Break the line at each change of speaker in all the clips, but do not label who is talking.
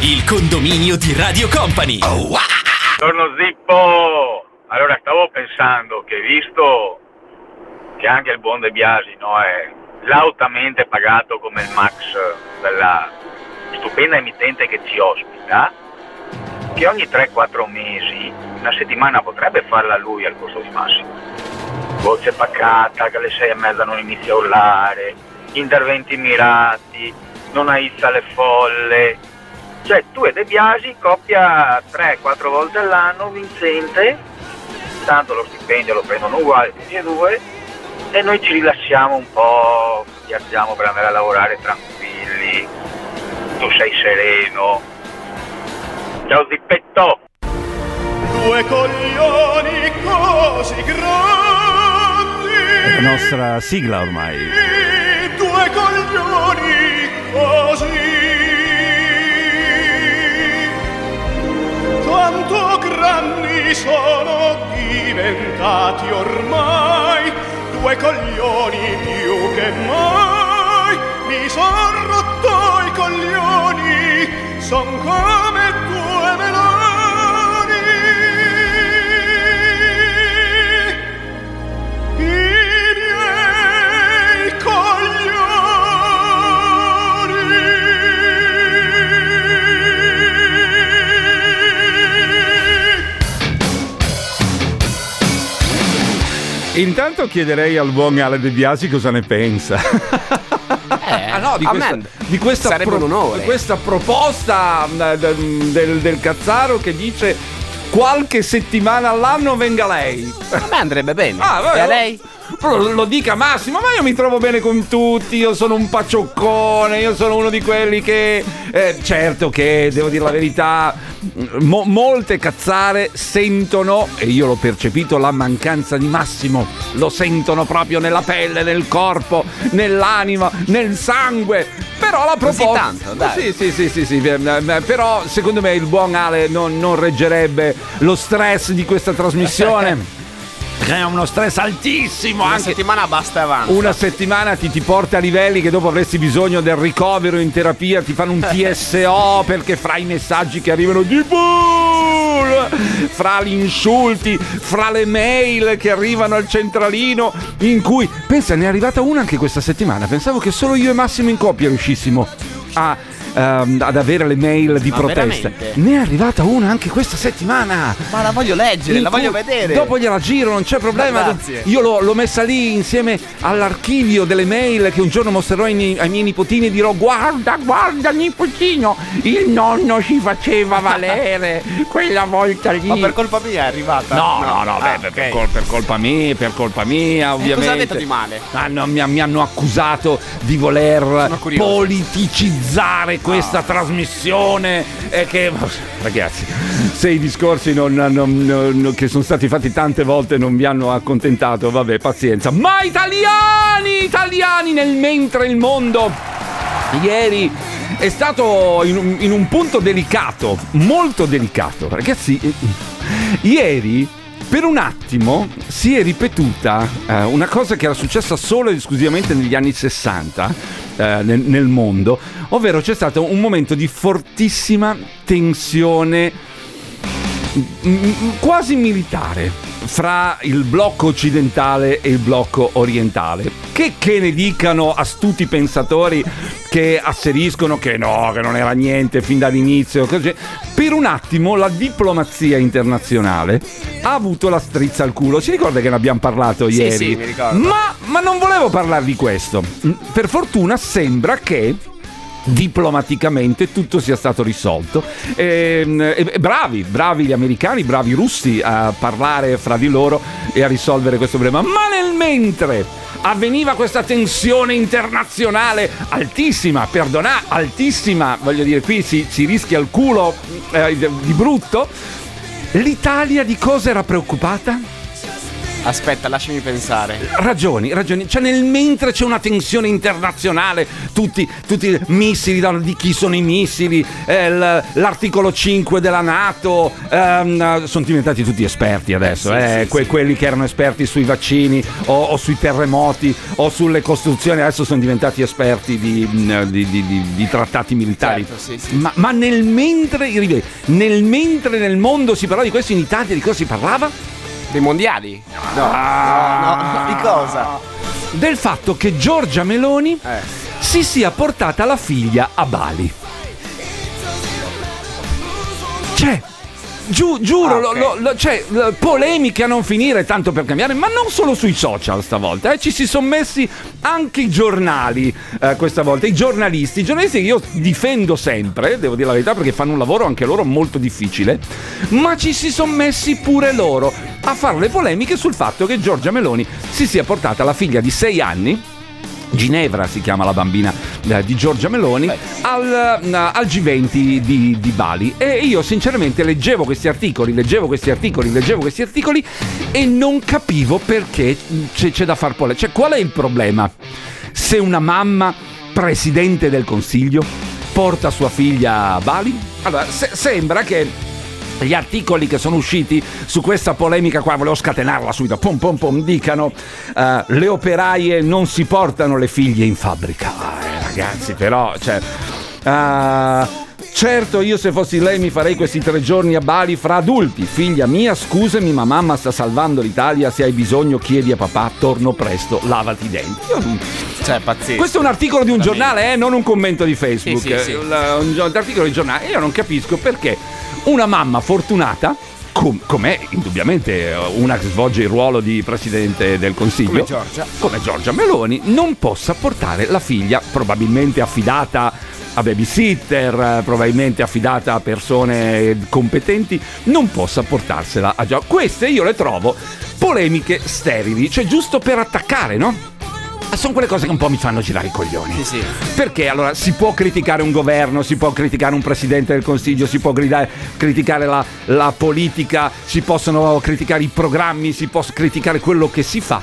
Il condominio di Radio Company.
Buongiorno Zippo! Allora stavo pensando che visto che anche il buon De Biasi no, è lautamente pagato come il Max della stupenda emittente che ci ospita, che ogni 3-4 mesi una settimana potrebbe farla lui al costo di massimo. Voce pacata, che alle 6 e mezza non inizia a urlare, interventi mirati, non aizza le folle. Cioè tu e De Biasi, coppia 3-4 volte all'anno, vincente, tanto lo stipendio lo prendono uguale tutti e due, e noi ci rilassiamo un po', viaggiamo per andare a lavorare tranquilli, tu sei sereno. Ciao Zippetto!
Due coglioni così grandi.
È la nostra sigla ormai.
Due coglioni così. Quanto grandi sono diventati ormai. Due coglioni più che mai. Mi son rotto i coglioni. Son come due
Intanto chiederei al buon Ale De Biasi cosa ne pensa.
Eh,
Ah, no, di questa, di questa
sarebbe
pro-
un onore.
di questa proposta del, del- del Cazzaro che dice qualche settimana all'anno venga lei.
A me andrebbe bene.
Ah, vabbè,
e a
lo-
lei?
Lo, lo dica Massimo, ma io mi trovo bene con tutti, io sono un paccioccone, io sono uno di quelli che... eh, certo che, devo dire la verità, mo- molte cazzare sentono, e io l'ho percepito, la mancanza di Massimo. Lo sentono proprio nella pelle, nel corpo, nell'anima, nel sangue. Però la proposta...
tanto, dai.
Sì, sì, sì, sì, sì, eh, però secondo me il buon Ale non, non reggerebbe lo stress di questa trasmissione. È uno stress altissimo
Una
anche
settimana basta e avanza.
una settimana ti, ti porta a livelli che dopo avresti bisogno del ricovero in terapia, ti fanno un TSO perché fra i messaggi che arrivano di bull, fra gli insulti, fra le mail che arrivano al centralino, in cui, pensa, ne è arrivata una anche questa settimana, pensavo che solo io e Massimo in coppia riuscissimo a... ehm, ad avere le mail di
Ma
protesta
veramente?
ne è arrivata una anche questa settimana
Ma la voglio leggere,
in
la voglio vedere.
Dopo gliela giro, non c'è problema.
Ma grazie.
Io l'ho, l'ho messa lì insieme all'archivio delle mail che un giorno mostrerò ai, miei- ai miei nipotini e dirò: Guarda, guarda, nipotino, il nonno si faceva valere quella volta lì.
Ma per colpa mia è arrivata?
No, no, no,
Ah,
beh,
ok.
per, col- per colpa mia, per colpa mia, ovviamente.
cosa ha detto di male?
Hanno- mi, mi hanno accusato di voler politicizzare questa trasmissione e che ragazzi se i discorsi non- non- non- che sono stati fatti tante volte non vi hanno accontentato vabbè pazienza. Ma italiani italiani nel mentre il mondo ieri è stato in un, in un punto delicato molto delicato ragazzi eh, ieri per un attimo si è ripetuta eh, una cosa che era successa solo ed esclusivamente negli anni 60 eh, nel, nel mondo, ovvero c'è stato un momento di fortissima tensione quasi militare fra il blocco occidentale e il blocco orientale. Che, che ne dicano astuti pensatori che asseriscono che no, che non era niente fin dall'inizio, così. Per un attimo la diplomazia internazionale ha avuto la strizza al culo. Si ricorda che ne abbiamo parlato
Sì,
ieri?
sì, mi ricordo.
Ma, ma non volevo parlare di questo. Per fortuna sembra che diplomaticamente tutto sia stato risolto. Ehm, E, e bravi, bravi gli americani, bravi i russi a parlare fra di loro e a risolvere questo problema. Ma nel mentre avveniva questa tensione internazionale altissima, perdonà, altissima, voglio dire, qui si, si rischia il culo eh, di brutto. L'Italia di cosa era preoccupata?
Aspetta, lasciami pensare.
Ragioni, ragioni. Cioè, nel mentre c'è una tensione internazionale, tutti, tutti i missili, da- di chi sono i missili, eh, l'articolo 5 della Nato, ehm, sono diventati tutti esperti adesso,
Sì,
eh,
sì,
que-
sì.
quelli che erano esperti sui vaccini o, o sui terremoti o sulle costruzioni, adesso sono diventati esperti di, mm, di- di- di- trattati militari.
Certo.
Ma, ma nel mentre, nel mentre nel mondo si parlava di questo, in Italia di cosa si parlava?
Dei mondiali? No.
Ah.
No, no, di cosa?
del fatto che Giorgia Meloni
Eh.
si sia portata la figlia a Bali. Cioè, giu- giuro,
Ah,
lo-
ok.
lo- lo- cioè, polemiche a non finire, tanto per cambiare, ma non solo sui social stavolta, eh, ci si sono messi anche i giornali eh, questa volta, i giornalisti, i giornalisti che io difendo sempre, devo dire la verità, perché fanno un lavoro anche loro molto difficile, ma ci si sono messi pure loro a fare le polemiche sul fatto che Giorgia Meloni si sia portata la figlia di 6 anni Ginevra si chiama la bambina eh, di Giorgia Meloni, al, eh, al G20 di, di Bali. E io sinceramente leggevo questi articoli, leggevo questi articoli, leggevo questi articoli e non capivo perché c'è, c'è da far polemica. Cioè, qual è il problema? Se una mamma, presidente del consiglio, porta sua figlia a Bali? Allora, se- sembra che gli articoli che sono usciti su questa polemica qua, volevo scatenarla subito, pom pom pom, dicano eh, le operaie non si portano le figlie in fabbrica. Eh, ragazzi, però, cioè... eh, Certo, io se fossi lei mi farei questi tre giorni a Bali fra adulti. Figlia mia, scusami, ma mamma sta salvando l'Italia. Se hai bisogno, chiedi a papà, torno presto, lavati i denti.
Cioè, pazzesco.
questo è un articolo di un giornale, eh, non un commento di Facebook.
Sì, sì, sì.
Eh, un, un gio- un articolo di giornale. Io non capisco perché una mamma fortunata. com- com'è indubbiamente eh, una che svolge il ruolo di presidente del consiglio
Come Giorgia.
come Giorgia Meloni non possa portare la figlia probabilmente affidata a babysitter probabilmente affidata a persone competenti non possa portarsela a Giorgia queste io le trovo polemiche sterili cioè giusto per attaccare no? Sono quelle cose che un po' mi fanno girare i coglioni
Sì, sì.
perché allora si può criticare un governo, si può criticare un presidente del consiglio, si può gridare- criticare la, la politica, si possono criticare i programmi, si può criticare quello che si fa.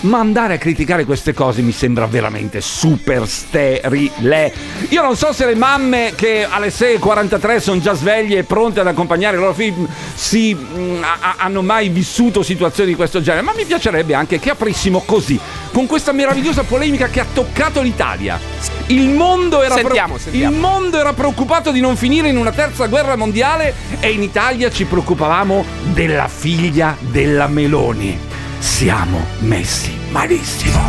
Ma andare a criticare queste cose mi sembra veramente super sterile. Io non so se le mamme che alle 6.43 sono già sveglie e pronte ad accompagnare i loro figli si, mm, a- hanno mai vissuto situazioni di questo genere, ma mi piacerebbe anche che aprissimo così, con questa meravigliosa polemica che ha toccato l'Italia. Il mondo era,
Sentiamo, sentiamo.
il mondo era preoccupato di non finire in una terza guerra mondiale e in Italia ci preoccupavamo della figlia della Meloni. Siamo messi malissimo.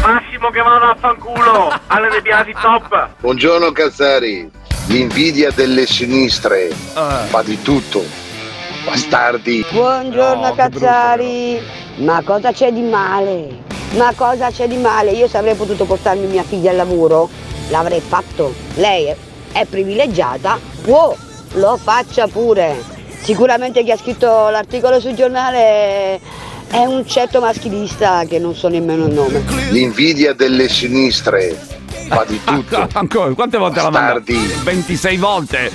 Massimo che vada a fanculo, Ale De Biasi top.
Buongiorno Cazzari, l'invidia delle sinistre fa di tutto. Bastardi.
Buongiorno
No,
Cazzari, ma cosa c'è di male? Ma cosa c'è di male? Io se avrei potuto portarmi mia figlia al lavoro, l'avrei fatto. Lei è- è privilegiata, può, lo faccia pure. Sicuramente chi ha scritto l'articolo sul giornale è un certo maschilista che non so nemmeno il nome.
L'invidia delle sinistre fa di tutto.
Ancora, quante volte l'ha mandato?
Bastardi.
26 volte.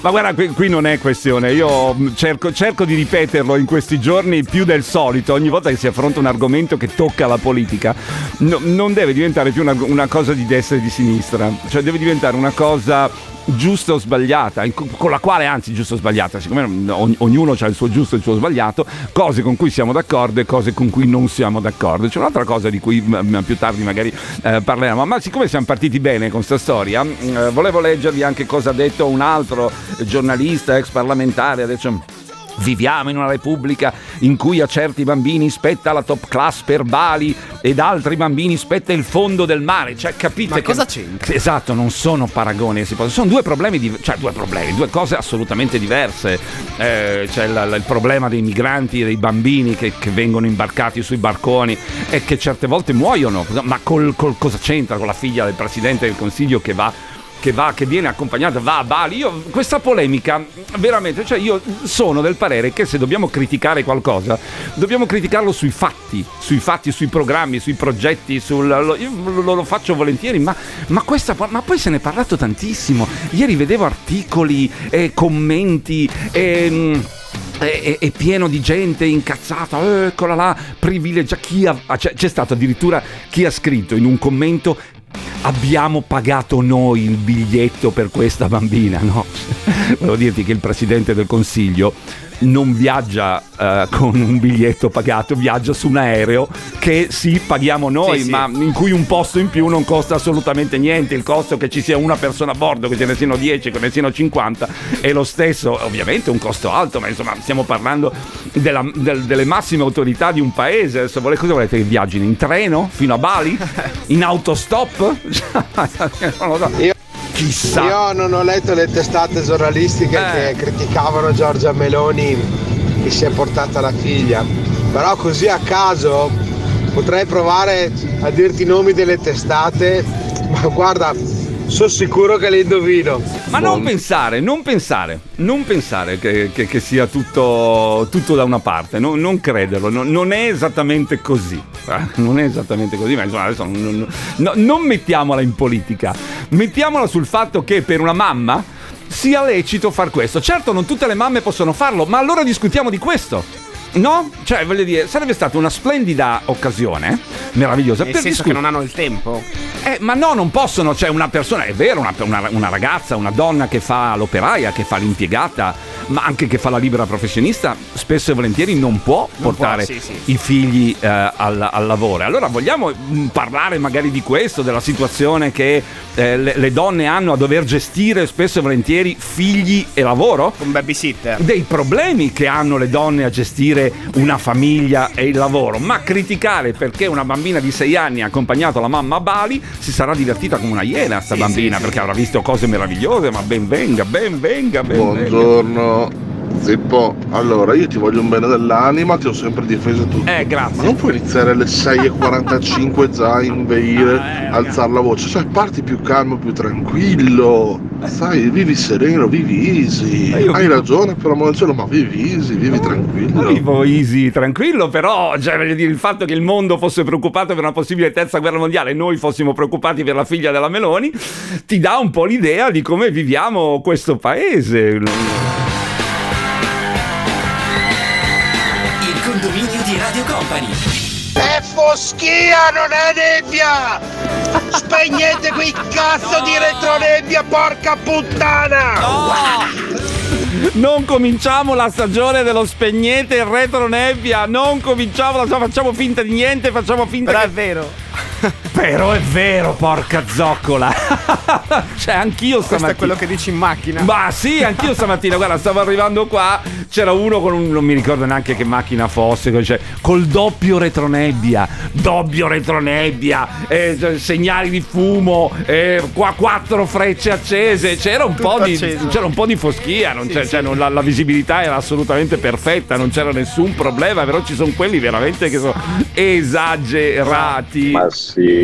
Ma guarda, qui, qui non è questione. Io mm, cerco, cerco di ripeterlo in questi giorni più del solito. Ogni volta che si affronta un argomento che tocca la politica, no- non deve diventare più una, una cosa di destra e di sinistra. Cioè, deve diventare una cosa giusta o sbagliata, con la quale anzi giusta o sbagliata, siccome ogn- ognuno ha il suo giusto e il suo sbagliato, cose con cui siamo d'accordo e cose con cui non siamo d'accordo. C'è un'altra cosa di cui più tardi magari eh, parleremo, ma siccome siamo partiti bene con questa storia, mm, eh, volevo leggervi anche cosa ha detto un altro giornalista, ex parlamentare, adesso... Viviamo in una repubblica in cui a certi bambini spetta la top class per Bali ed altri bambini spetta il fondo del mare. Cioè, capite
Ma
che-
cosa c'entra?
Esatto, non sono paragoni, sono due problemi, di- cioè due problemi, due cose assolutamente diverse. Eh, c'è la- la- il problema dei migranti e dei bambini che, che vengono imbarcati sui barconi e che certe volte muoiono, ma col, col- cosa c'entra con la figlia del presidente del consiglio che va che va, che viene accompagnata, va a Bali. Io questa polemica, veramente, cioè io sono del parere che se dobbiamo criticare qualcosa, dobbiamo criticarlo sui fatti, sui fatti, sui programmi, sui progetti, sul, lo, io lo, lo faccio volentieri, ma, ma, questa, ma poi se ne è parlato tantissimo. Ieri vedevo articoli, e commenti, e, è, è- è pieno di gente incazzata, "Eh, eccola là, privilegia. Chi ha, ah, c'è, c'è stato addirittura chi ha scritto in un commento. Abbiamo pagato noi il biglietto per questa bambina, no? Volevo dirti che il presidente del consiglio non viaggia eh, con un biglietto pagato, viaggia su un aereo che sì, paghiamo noi,
Sì, sì.
ma in cui un posto in più non costa assolutamente niente. Il costo che ci sia una persona a bordo, che ce ne siano 10, che ne siano 50, è lo stesso. Ovviamente un costo alto, ma insomma stiamo parlando della- del- delle massime autorità di un paese. Adesso vole- cosa volete che viaggino? In treno fino a Bali? In autostop? non lo so.
Io-
Chissà.
Io non ho letto le testate giornalistiche
Eh.
che criticavano Giorgia Meloni che si è portata la figlia. Però così a caso potrei provare a dirti i nomi delle testate, ma guarda, sono sicuro che le indovino.
Ma non pensare, non pensare, non pensare che, che- che sia tutto, tutto da una parte, no- non crederlo, no- non è esattamente così, eh, non è esattamente così, ma insomma adesso non, non- no- non mettiamola in politica, mettiamola sul fatto che per una mamma sia lecito far questo. Certo non tutte le mamme possono farlo, ma allora discutiamo di questo. No? Cioè, voglio dire, sarebbe stata una splendida occasione, meravigliosa,
Nel
per
senso
discutere.
che non hanno il tempo.
Eh, ma no, non possono, cioè una persona, è vero, una, una- una ragazza, una donna che fa l'operaia, che fa l'impiegata, ma anche che fa la libera professionista, spesso e volentieri non può portare
sì, sì.
i figli eh, al, al lavoro. Allora vogliamo mm, parlare magari di questo, della situazione che eh, le, le donne hanno a dover gestire spesso e volentieri figli e lavoro?
Un babysitter.
dei problemi che hanno le donne a gestire una famiglia e il lavoro, ma criticare perché una bambina di 6 anni ha accompagnato la mamma a Bali si sarà divertita come una iena sta
Sì,
bambina
sì,
perché
sì.
avrà visto cose meravigliose, ma ben venga, ben venga, ben venga.
Buongiorno. Zippo, allora io ti voglio un bene dell'anima, ti ho sempre difeso tutto.
Eh,
Ma
grazie.
non puoi iniziare alle 6.45 già a inveire,
Eh,
alzare la voce, cioè parti più calmo, più tranquillo. Sai, vivi sereno, vivi easy.
Eh,
Hai
vivo-
ragione, per amore del cielo, ma vivi easy, vivi tranquillo.
Vivo easy, tranquillo, però cioè, voglio dire, il fatto che il mondo fosse preoccupato per una possibile terza guerra mondiale e noi fossimo preoccupati per la figlia della Meloni, ti dà un po' l'idea di come viviamo questo paese.
Foschia, non è nebbia! Spegnete quei cazzo di retronebbia, porca puttana!
Non cominciamo la stagione dello spegnete il retro nebbia, non cominciamo, la- facciamo finta di niente, facciamo finta
Però
che...
è vero.
Però è vero, porca zoccola. cioè, anch'io
Questo
stamattina.
è quello che dici in macchina.
Ma sì, anch'io stamattina, guarda, stavo arrivando qua, c'era uno con un, non mi ricordo neanche che macchina fosse, cioè, col doppio retronebbia, doppio retronebbia, eh, cioè, segnali di fumo, eh, qua quattro frecce accese, c'era un, po di,
acceso.
c'era un po' di foschia, non c'è- cioè, non- la, la visibilità era assolutamente perfetta, non c'era nessun problema, però ci sono quelli veramente che sono esagerati.
Ma sì,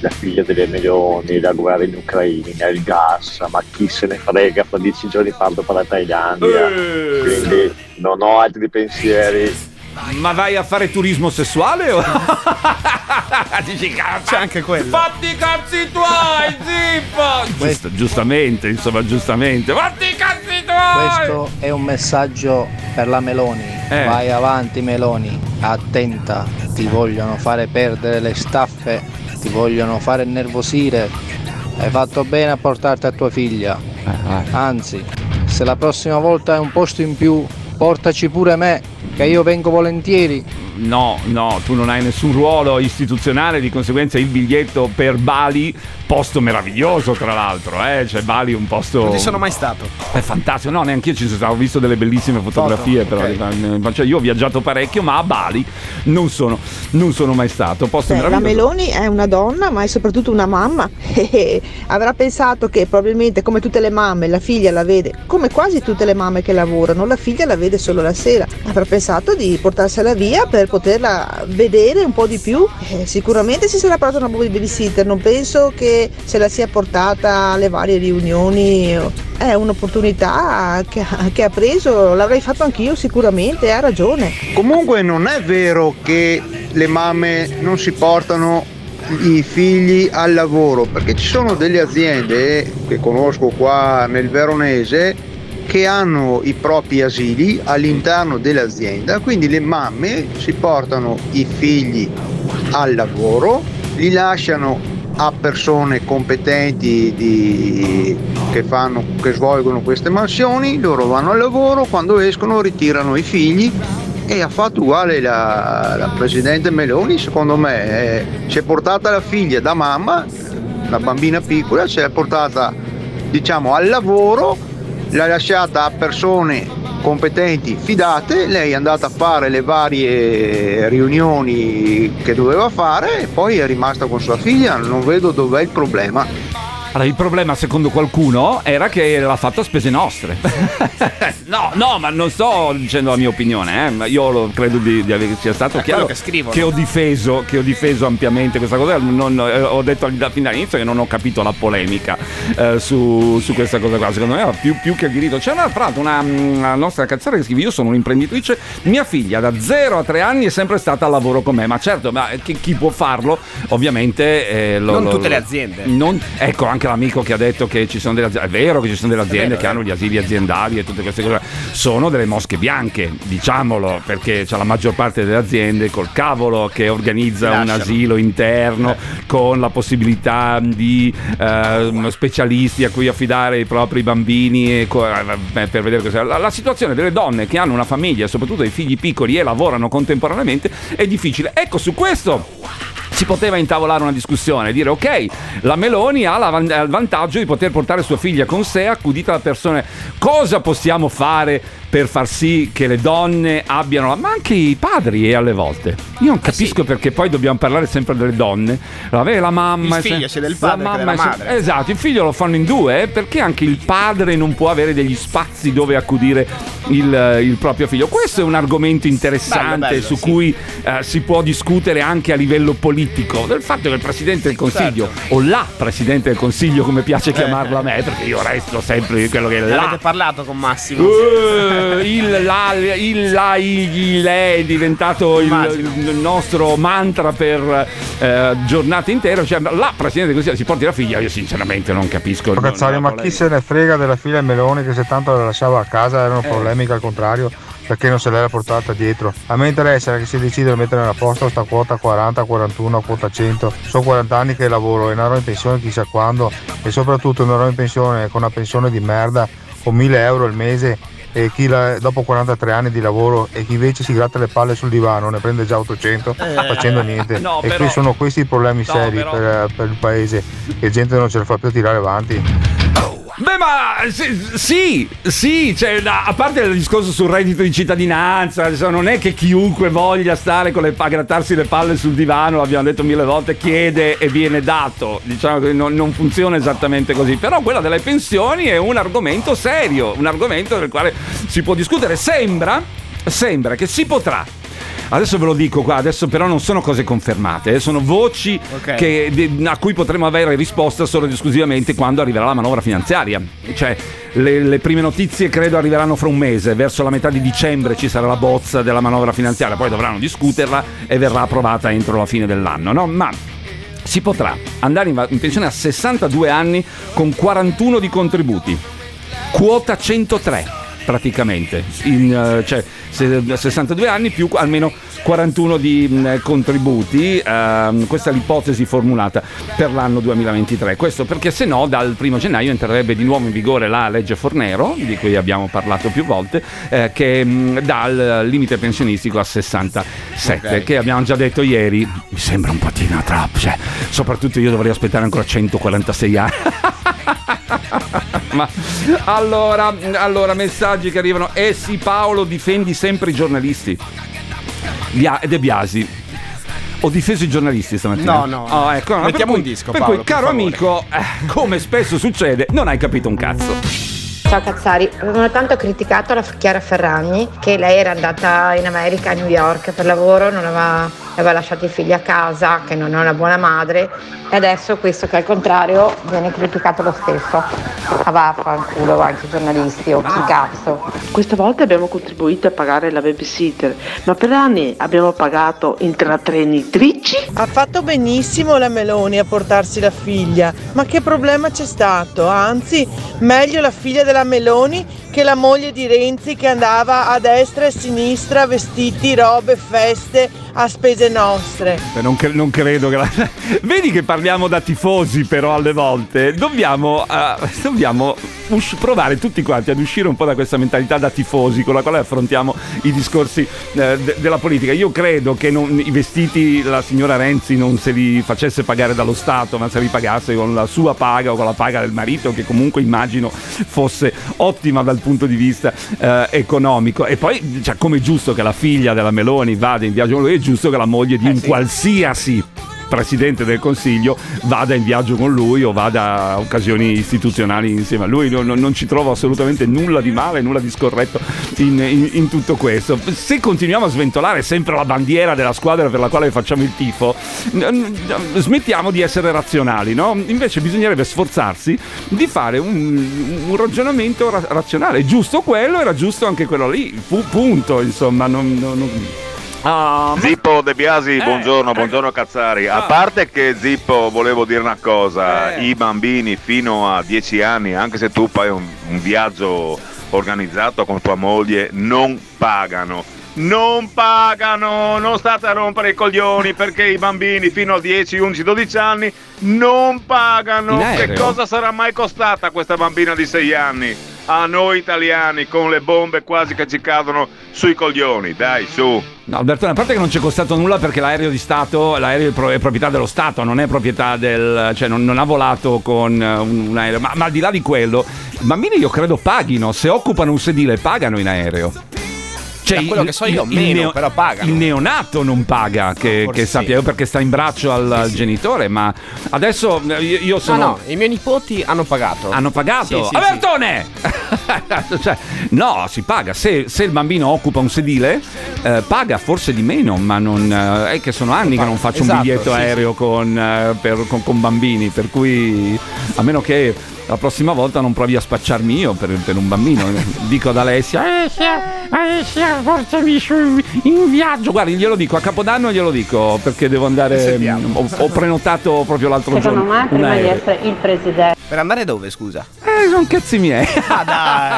la figlia delle Meloni, la guerra in Ucraina, il gas, ma chi se ne frega, fra dieci giorni parto per la Thailandia.
Eh.
Quindi non ho altri pensieri.
Ma vai a fare turismo sessuale o... Dici cazzo,
C'è anche quello.
Fatti i cazzi tuoi, zippo! Giusto, giustamente, insomma, giustamente. Fatti i cazzi tuoi!
Questo è un messaggio per la Meloni.
Eh.
Vai avanti Meloni, attenta, ti vogliono fare perdere le staffe, ti vogliono fare nervosire. Hai fatto bene a portarti a tua figlia. Anzi, se la prossima volta hai un posto in più, portaci pure me, che io vengo volentieri.
No, no, tu non hai nessun ruolo istituzionale, di conseguenza il biglietto per Bali, posto meraviglioso tra l'altro, eh? Cioè Bali è un posto...
Non ci sono mai stato.
È fantastico, no, neanche io ci sono stato, ho visto delle bellissime fotografie,
Foto,
però eh, cioè, io ho viaggiato parecchio, ma a Bali non sono, non sono mai stato. Posto
Beh, la. Meloni è una donna, ma è soprattutto una mamma. Avrà pensato che probabilmente, come tutte le mamme, la figlia la vede, come quasi tutte le mamme che lavorano, la figlia la vede solo la sera. Avrà pensato di portarsela via per poterla vedere un po' di più. Eh, sicuramente si sarà portata una babysitter, non penso che se la sia portata alle varie riunioni. È un'opportunità che che ha preso, l'avrei fatto anch'io sicuramente, ha ragione.
Comunque non è vero che le mamme non si portano i figli al lavoro, perché ci sono delle aziende che conosco qua nel Veronese
che hanno i propri asili all'interno dell'azienda, quindi le mamme si portano i figli al lavoro, li lasciano a persone competenti di- che, fanno, che svolgono queste mansioni, loro vanno al lavoro, quando escono ritirano i figli e ha fatto uguale la, la Presidente Meloni, secondo me, eh, si è portata la figlia da mamma, la bambina piccola, si è portata diciamo al lavoro, l'ha lasciata a persone competenti, fidate, lei è andata a fare le varie riunioni che doveva fare e poi è rimasta con sua figlia, non vedo dov'è il problema.
Allora, il problema, secondo qualcuno, era che l'ha fatto a spese nostre. no, no, ma non sto dicendo la mia opinione, eh, io credo di, di aver- sia stato
È
chiaro
che
che ho difeso, che ho difeso ampiamente questa cosa. Non- eh, ho detto all- fin dall'inizio che non ho capito la polemica eh, su, su questa cosa qua. Secondo me era più, più che il diritto. C'è una, fra una, una nostra cazzara che scrive: Io sono un'imprenditrice, mia figlia da 0 a 3 anni è sempre stata a lavoro con me. Ma certo, ma chi, chi può farlo? Ovviamente eh, lo-
Non
lo-
tutte le aziende.
non- ecco anche l'amico che ha detto che ci sono delle aziende, è vero che ci sono delle aziende
vero,
che
è
hanno gli asili aziendali e tutte queste cose, sono delle mosche bianche, diciamolo, perché c'è la maggior parte delle aziende col cavolo che organizza un asilo interno con la possibilità di ehm, specialisti a cui affidare i propri bambini e co- eh, per vedere cosa. La, la situazione delle donne che hanno una famiglia, soprattutto dei figli piccoli e lavorano contemporaneamente, è difficile. Ecco, su questo si poteva intavolare una discussione, dire ok, la Meloni ha la il vantaggio di poter portare sua figlia con sé, accudita da persone. Cosa possiamo fare per far sì che le donne abbiano, ma anche i padri e alle volte? Io non capisco perché poi dobbiamo parlare sempre delle donne. Vabbè, la mamma...
Il figlio
è
sia del padre
la mamma
della
se-. Esatto, il figlio lo fanno in due, eh, perché anche il padre non può avere degli spazi dove accudire il, il proprio figlio. Questo è un argomento interessante
Bello, bello,
su
sì.
cui eh, si può discutere anche a livello politico del fatto che il Presidente del Consiglio o la Presidente del Consiglio come piace chiamarla a me perché io resto sempre quello che è la
avete parlato con Massimo?
Uh, il, la, il, la, il, è diventato il, il nostro mantra per eh, giornate intere. Cioè, la Presidente del Consiglio si porti la figlia, io sinceramente non capisco. non-
Cazzari,
non-
ma chi se ne frega della figlia Meloni che se tanto la lasciava a casa erano
Eh.
problemi che al contrario perché non se l'era portata dietro. A me interessa che si decide di mettere nella posta sta quota 40, 41, quota 100. Sono 40 anni che lavoro e non ero in pensione chissà quando e soprattutto non ero in pensione con una pensione di merda con 1000 euro al mese e chi la- dopo 43 anni di lavoro e chi invece si gratta le palle sul divano ne prende già 800 facendo niente.
no,
e
però-
qui sono questi i problemi
No,
seri
però-
per, per il paese che gente non ce la fa più a tirare avanti.
Beh, ma sì, sì, sì, cioè, a parte il discorso sul reddito di cittadinanza, adesso non è che chiunque voglia stare le, a grattarsi le palle sul divano, abbiamo detto mille volte, chiede e viene dato. Diciamo che non, non funziona esattamente così. Però quella delle pensioni è un argomento serio, un argomento del quale si può discutere. Sembra, sembra che si potrà. Adesso ve lo dico qua, adesso però non sono cose confermate, eh, sono voci
Ok.
che- de- a cui potremo avere risposta solo ed esclusivamente quando arriverà la manovra finanziaria. Cioè, le, le prime notizie credo arriveranno fra un mese, verso la metà di dicembre ci sarà la bozza della manovra finanziaria, poi dovranno discuterla e verrà approvata entro la fine dell'anno, no? Ma si potrà andare in pensione a 62 anni con 41 di contributi, quota 103 praticamente, in, eh, cioè se- 62 anni più almeno 41 di mh, contributi, ehm, questa è l'ipotesi formulata per l'anno 2023, questo perché se no dal primo gennaio entrerebbe di nuovo in vigore la legge Fornero, di cui abbiamo parlato più volte, eh, che mh, dà il limite pensionistico a 67,
Ok.
che abbiamo già detto ieri, mi sembra un pochino troppo, cioè, soprattutto io dovrei aspettare ancora 146 anni. Ma allora, allora, messaggi che arrivano. Eh sì, Paolo, difendi sempre i giornalisti. Bia- De Biasi. Ho difeso i giornalisti stamattina.
No, no.
Oh, ecco, no,
Mettiamo
per
un
cui-
disco,
Per
Paolo,
cui,
per
caro
favore.
amico, eh, come spesso succede, non hai capito un cazzo.
Ciao Cazzari, avevano tanto criticato la Chiara Ferragni che lei era andata in America, a New York per lavoro, non aveva aveva lasciato i figli a casa, che non è una buona madre, e adesso questo che al contrario viene criticato lo stesso. Ah va, fanculo anche i giornalisti, o chi cazzo.
Questa volta abbiamo contribuito a pagare la babysitter, ma per anni abbiamo pagato intrattenitrici.
Ha fatto benissimo la Meloni a portarsi la figlia, ma che problema c'è stato? Anzi, meglio la figlia della Meloni che la moglie di Renzi che andava a destra e a sinistra vestiti, robe, feste a spese nostre.
Beh, Non, cre- non credo che la- Vedi che parliamo da tifosi però alle volte. Dobbiamo, eh, dobbiamo us- provare tutti quanti ad uscire un po' da questa mentalità da tifosi con la quale affrontiamo i discorsi eh, de- della politica. Io credo che non- i vestiti la signora Renzi non se li facesse pagare dallo Stato, ma se li pagasse con la sua paga o con la paga del marito, che comunque immagino fosse ottima dal punto di vista eh, economico. E poi, cioè, come è giusto che la figlia della Meloni vada in viaggio è giusto che la moglie di un qualsiasi presidente del consiglio vada in viaggio con lui o vada a occasioni istituzionali insieme a lui. Non, non- non ci trovo assolutamente nulla di male, nulla di scorretto in, in- in tutto questo. Se continuiamo a sventolare sempre la bandiera della squadra per la quale facciamo il tifo, smettiamo di essere razionali, no? Invece bisognerebbe sforzarsi di fare un, un ragionamento ra- razionale. Giusto quello, era giusto anche quello lì. Pu- punto, insomma. non- non- non- Ma-
Zippo De Biasi,
Eh,
buongiorno, buongiorno Cazzari. A parte che Zippo, volevo dire una cosa,
Eh.
i bambini fino a 10 anni, anche se tu fai un, un viaggio organizzato con tua moglie, non pagano. Non pagano, non state a rompere i coglioni perché i bambini fino a 10, 11, 12 anni non pagano. Che cosa sarà mai costata questa bambina di 6 anni? A noi italiani con le bombe quasi che ci cadono sui coglioni, dai, su.
No, Albertone, a parte che non ci è costato nulla perché l'aereo di Stato, l'aereo è pro- è proprietà dello Stato, non è proprietà del. cioè non, non ha volato con eh, un, un aereo. Ma, ma al di là di quello, i bambini io credo paghino, se occupano un sedile pagano in aereo. Cioè,
Da quello che so io,
il
meno, però pagano.
Il neonato non paga, che,
Forse
che
sì.
sappia io, perché sta in braccio al, al genitore, ma adesso eh, io, io
No,
sono.
no, i miei nipoti hanno pagato.
Hanno pagato?
Sì, sì,
Albertone! Cioè, no, si paga. Se, se il bambino occupa un sedile, eh, paga forse di meno, ma non, eh, è che sono anni che non faccio un
Esatto,
biglietto
sì,
aereo Con, eh, per- con- con bambini, per cui a meno che la prossima volta non provi a spacciarmi io per, per un bambino. Dico ad Alessia, Alessia, Alessia, portami su in viaggio. Guardi, glielo dico, a Capodanno glielo dico perché devo andare.
Sentiamo.
Ho, ho prenotato proprio l'altro
Secondo
giorno.
me
un
prima di essere il presidente.
Per andare dove, scusa?
Eh, sono cazzi miei.
Ah,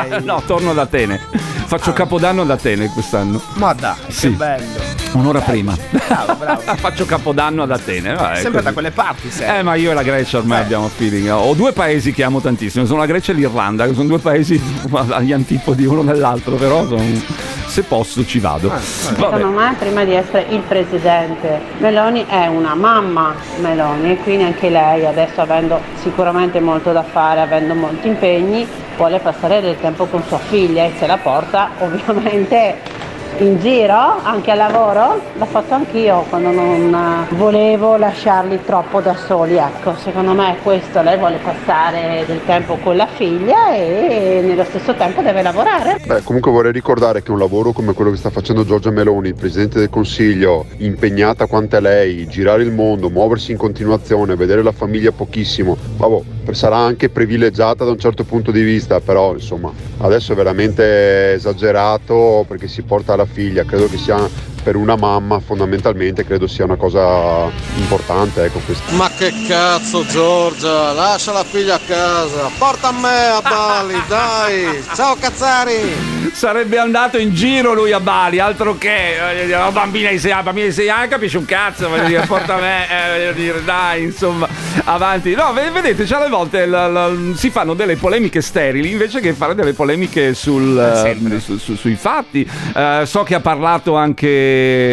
dai.
no, torno ad Atene. Faccio Capodanno ad Atene quest'anno.
Ma dai,
Sì.
che bello.
Un'ora prima.
Bravo, bravo.
Faccio Capodanno ad Atene. Vabbè,
Sempre
così.
da quelle parti, sei.
Eh, ma io e la Grecia ormai abbiamo feeling. Ho due paesi che amo tantissimo, sono la Grecia e l'Irlanda, che sono due paesi agli antipodi uno dell'altro, però sono- se posso ci vado. Vabbè.
Secondo me prima di essere il presidente Meloni è una mamma Meloni e quindi anche lei adesso avendo sicuramente molto da fare, avendo molti impegni, vuole passare del tempo con sua figlia e se la porta ovviamente in giro, anche al lavoro, l'ho fatto anch'io quando non eh, volevo lasciarli troppo da soli, ecco, secondo me è questo, lei vuole passare del tempo con la figlia e nello stesso tempo deve lavorare.
Beh, comunque vorrei ricordare che un lavoro come quello che sta facendo Giorgia Meloni, Presidente del Consiglio, impegnata quanto è lei, girare il mondo, muoversi in continuazione, vedere la famiglia pochissimo, vabbè, sarà anche privilegiata da un certo punto di vista, però insomma adesso è veramente esagerato perché si porta la figlia, credo che sia per una mamma fondamentalmente credo sia una cosa importante ecco questo.
Ma che cazzo Giorgia, lascia la figlia a casa, porta a me a Bali, dai, ciao Cazzari!
Sarebbe andato in giro lui a Bali, altro che voglio dire, oh, bambina di 6 anni, bambina di 6 anni, capisci un cazzo, voglio dire, porta a me, eh, voglio dire, dai, insomma, avanti. No, ve- vedete, cioè alle volte la- la- si fanno delle polemiche sterili invece che fare delle polemiche sul, eh, su- su- sui fatti. Eh, so che ha parlato anche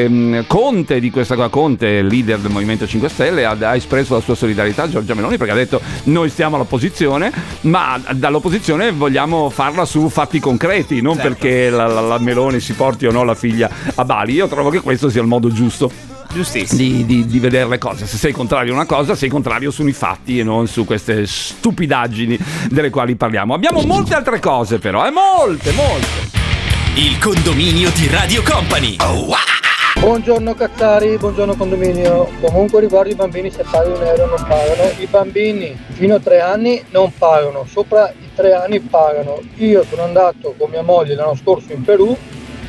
mh, Conte di questa cosa, Conte, leader del Movimento 5 Stelle, ha, ha espresso la sua solidarietà a Giorgia Meloni perché ha detto noi stiamo all'opposizione, ma dall'opposizione vogliamo farla su fatti concreti, non
Certo.
perché la, la- la Meloni si porti o no la figlia a Bali. Io trovo che questo sia il modo giusto. Di, di- di vedere le cose. Se sei contrario a una cosa, sei contrario sui fatti e non su queste stupidaggini delle quali parliamo. Abbiamo molte altre cose, però, eh, molte, molte.
Il condominio di Radio Company.
Buongiorno Cazzari, buongiorno condominio. Comunque riguardo i bambini se pagano un euro non pagano. I bambini fino a tre anni non pagano, sopra i tre anni pagano. Io sono andato con mia moglie l'anno scorso in Perù,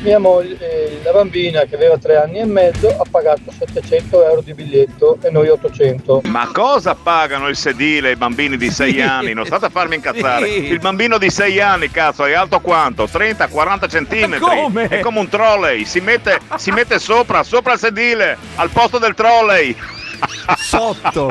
mia moglie, eh, la bambina che aveva tre anni e mezzo ha pagato 700 euro di biglietto e noi 800.
Ma cosa pagano il sedile i bambini di 6 anni? Non state a farmi incazzare. Il bambino di 6 anni, cazzo, è alto quanto? 30-40 centimetri.
come?
È come un trolley. Si mette, si mette sopra, sopra il sedile, al posto del trolley.
Sotto.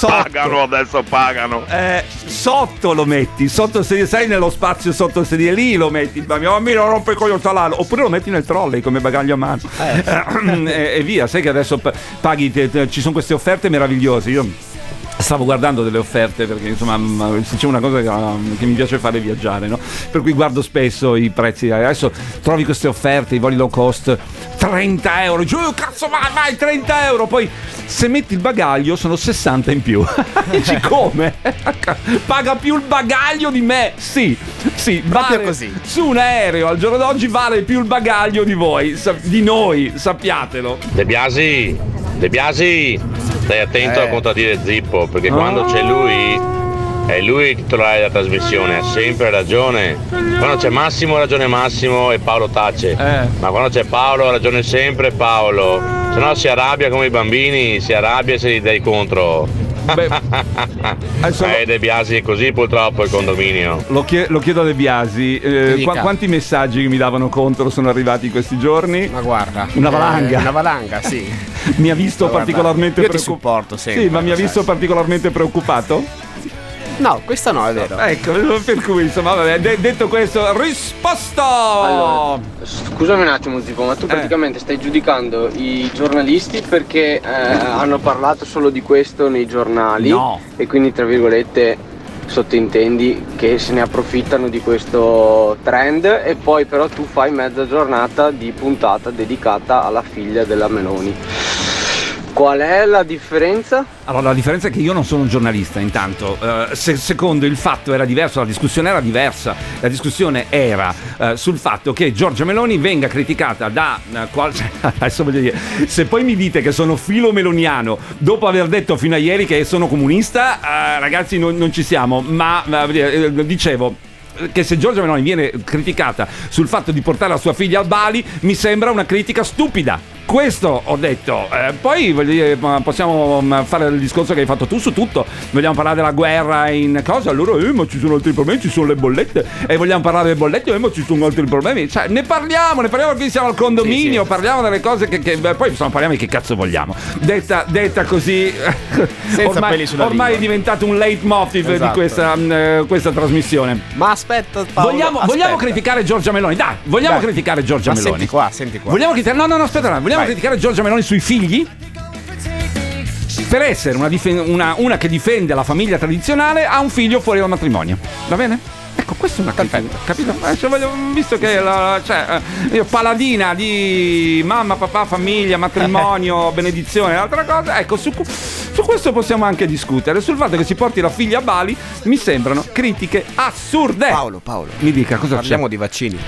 Pagano adesso, pagano.
Eh, sotto lo metti, sotto il sedile, sai nello spazio sotto il sedile, lì lo metti, il bambino, bambino rompe il coglione salano, oppure lo metti nel trolley come bagaglio a mano. E, e via, sai che adesso paghi, te- te- ci sono queste offerte meravigliose, io stavo guardando delle offerte perché insomma m- se c'è una cosa che, che mi piace fare viaggiare, no? per cui guardo spesso i prezzi, adesso trovi queste offerte, i voli low cost, 30 euro, giù cazzo vai, vai 30 euro, poi se metti il bagaglio sono 60 in più. Dici come? Paga più il bagaglio di me. Sì, sì,
Proprio
vale-
così.
Su un aereo al giorno d'oggi vale più il bagaglio di voi, di noi, sappiatelo.
De Biasi, De Biasi, stai attento
Eh.
a contraddire Zippo, perché quando c'è lui, è lui il titolare della trasmissione, ha sempre ragione. Quando c'è Massimo, ragione Massimo e Paolo tace. Ma quando c'è Paolo, ragione sempre Paolo. Se no si arrabbia come i bambini, si arrabbia se gli dai contro. eh, De Biasi è così purtroppo il condominio.
Lo, chie- lo chiedo a De Biasi, eh, qua- quanti messaggi che mi davano contro sono arrivati in questi giorni?
Ma guarda.
Una valanga.
eh, una valanga, sì.
mi ha visto
Ma
particolarmente
io ti
preoccupato.
supporto sempre,
Sì, ma mi ha
sai.
visto particolarmente preoccupato?
No, questa no, è vero.
Ecco, per cui insomma, vabbè, de- detto questo, risposta!
Allora, scusami un attimo Zippo, ma tu praticamente stai giudicando i giornalisti perché eh, hanno parlato solo di questo nei giornali
No.
e quindi tra virgolette sottintendi che se ne approfittano di questo trend e poi però tu fai mezza giornata di puntata dedicata alla figlia della Meloni. Qual è la differenza?
Allora, la differenza è che io non sono un giornalista, intanto. Eh, se- secondo, il fatto era diverso, la discussione era diversa. La discussione era eh, sul fatto che Giorgia Meloni venga criticata da. eh, qual- adesso voglio dire, se poi mi dite che sono filo meloniano dopo aver detto fino a ieri che sono comunista, ragazzi, non, non ci siamo. Ma dicevo che se Giorgia Meloni viene criticata sul fatto di portare la sua figlia al Bali mi sembra una critica stupida. Questo ho detto. Eh, poi voglio dire, possiamo mm, fare il discorso che hai fatto tu su tutto. Vogliamo parlare della guerra in cosa? Allora, eh, ma ci sono altri problemi, ci sono le bollette. E vogliamo parlare delle bollette, eh, ma ci sono altri problemi. Cioè, ne parliamo, ne parliamo qui siamo al condominio, parliamo delle cose che, che- beh, poi insomma parliamo di che cazzo vogliamo. Detta, detta così, ormai,
peli sulla
ormai è diventato un leitmotiv di
Esatto.
questa, mm, eh, questa trasmissione.
Ma aspetta, Paolo,
vogliamo,
aspetta.
vogliamo criticare Giorgia Meloni? Dai, vogliamo
Dai.
criticare Giorgia
Ma
Meloni.
senti qua, senti qua.
Vogliamo criticare? No, no, no, aspetta, no, vogliamo
Vai.
criticare Giorgia Meloni sui figli? Per essere una, difen- una- una che difende la famiglia tradizionale ha un figlio fuori dal matrimonio. Va bene? Ecco, questa è una critica, capito? Eh, cioè, voglio- visto che la, cioè, eh, io paladina di mamma, papà, famiglia, matrimonio, benedizione e altra cosa, ecco, su, su questo possiamo anche discutere. Sul fatto che si porti la figlia a Bali mi sembrano critiche assurde.
Paolo, Paolo.
Mi dica cosa
Parliamo
c'è?
di vaccini.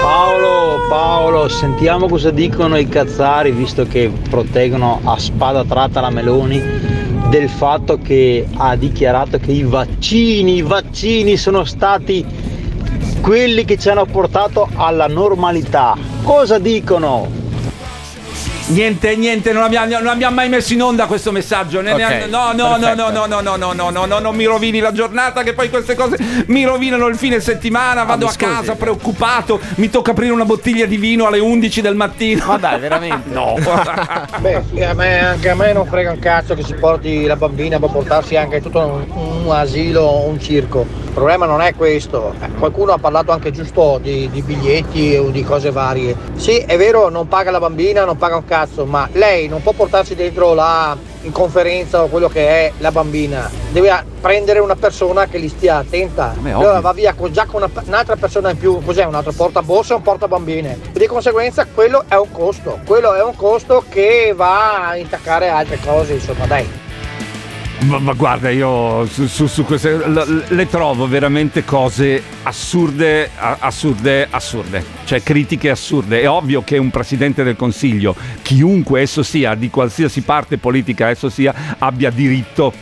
Paolo, Paolo, sentiamo cosa dicono i cazzari, visto che proteggono a spada tratta la Meloni, del fatto che ha dichiarato che i vaccini, i vaccini sono stati quelli che ci hanno portato alla normalità. Cosa dicono?
Niente, niente, non abbiamo, non abbiamo mai messo in onda questo messaggio. Ne- ne-
Ok,
no, no, no, no, no, no, no, no, no, no, no, non mi rovini la giornata, che poi queste cose mi rovinano il fine settimana. Vado
mi
a
scusi.
casa preoccupato, mi tocca aprire una bottiglia di vino alle 11 del mattino.
Ma dai, veramente?
no.
Beh, a me- anche a me non frega un cazzo che si porti la bambina per portarsi anche tutto un, un asilo o un circo. Il problema non è questo. Qualcuno ha parlato anche giusto di, di biglietti o di cose varie. Sì, è vero, non paga la bambina, non paga un cazzo, ma lei non può portarsi dentro la in conferenza o quello che è la bambina. Deve prendere una persona che li stia attenta. Allora va via con, già con una- un'altra persona in più. Cos'è? Un altro portaborsa e un portabambine. Di conseguenza quello è un costo. Quello è un costo che va a intaccare altre cose, insomma, dai.
Ma, ma guarda, io su, su- su queste le trovo veramente cose assurde, assurde, assurde, cioè critiche assurde. È ovvio che un presidente del Consiglio, chiunque esso sia, di qualsiasi parte politica esso sia, abbia diritto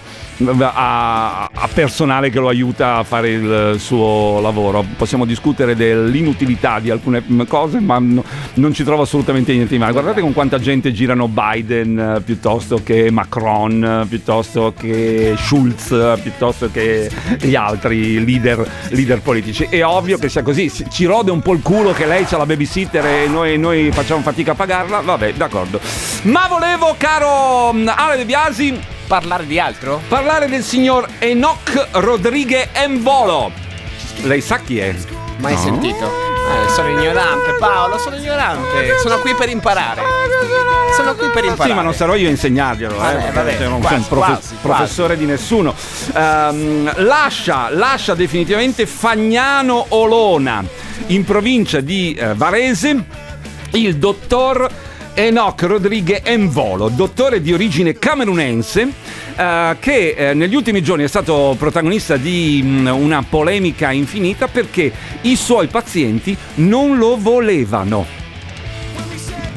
a, a personale che lo aiuta a fare il suo lavoro. Possiamo discutere dell'inutilità di alcune cose, ma no- non ci trovo assolutamente niente di male. Guardate con quanta gente girano Biden eh, piuttosto che Macron, eh, piuttosto che Schulz, eh, piuttosto che gli altri leader, leader politici. È ovvio che sia così. Ci rode un po' il culo che lei c'ha la babysitter e noi, noi facciamo fatica a pagarla. Vabbè, d'accordo. Ma volevo, caro mm, Ale De Biasi,
Parlare di altro?
parlare del signor Enoch Rodrigue Embolo. Lei sa chi è?
Mai
No?
sentito? Eh, sono ignorante, Paolo, sono ignorante. Sono qui per imparare. Sono qui per imparare.
Sì, ma non sarò io a insegnarglielo, eh,
Vabbè,
cioè, non
quasi,
sono profe-
quasi,
professore di nessuno. Ehm, lascia, lascia definitivamente Fagnano Olona in provincia di eh, Varese il dottor Enoch Rodrigue Envolo, dottore di origine camerunense, eh, che eh, negli ultimi giorni è stato protagonista di mh, una polemica infinita perché i suoi pazienti non lo volevano.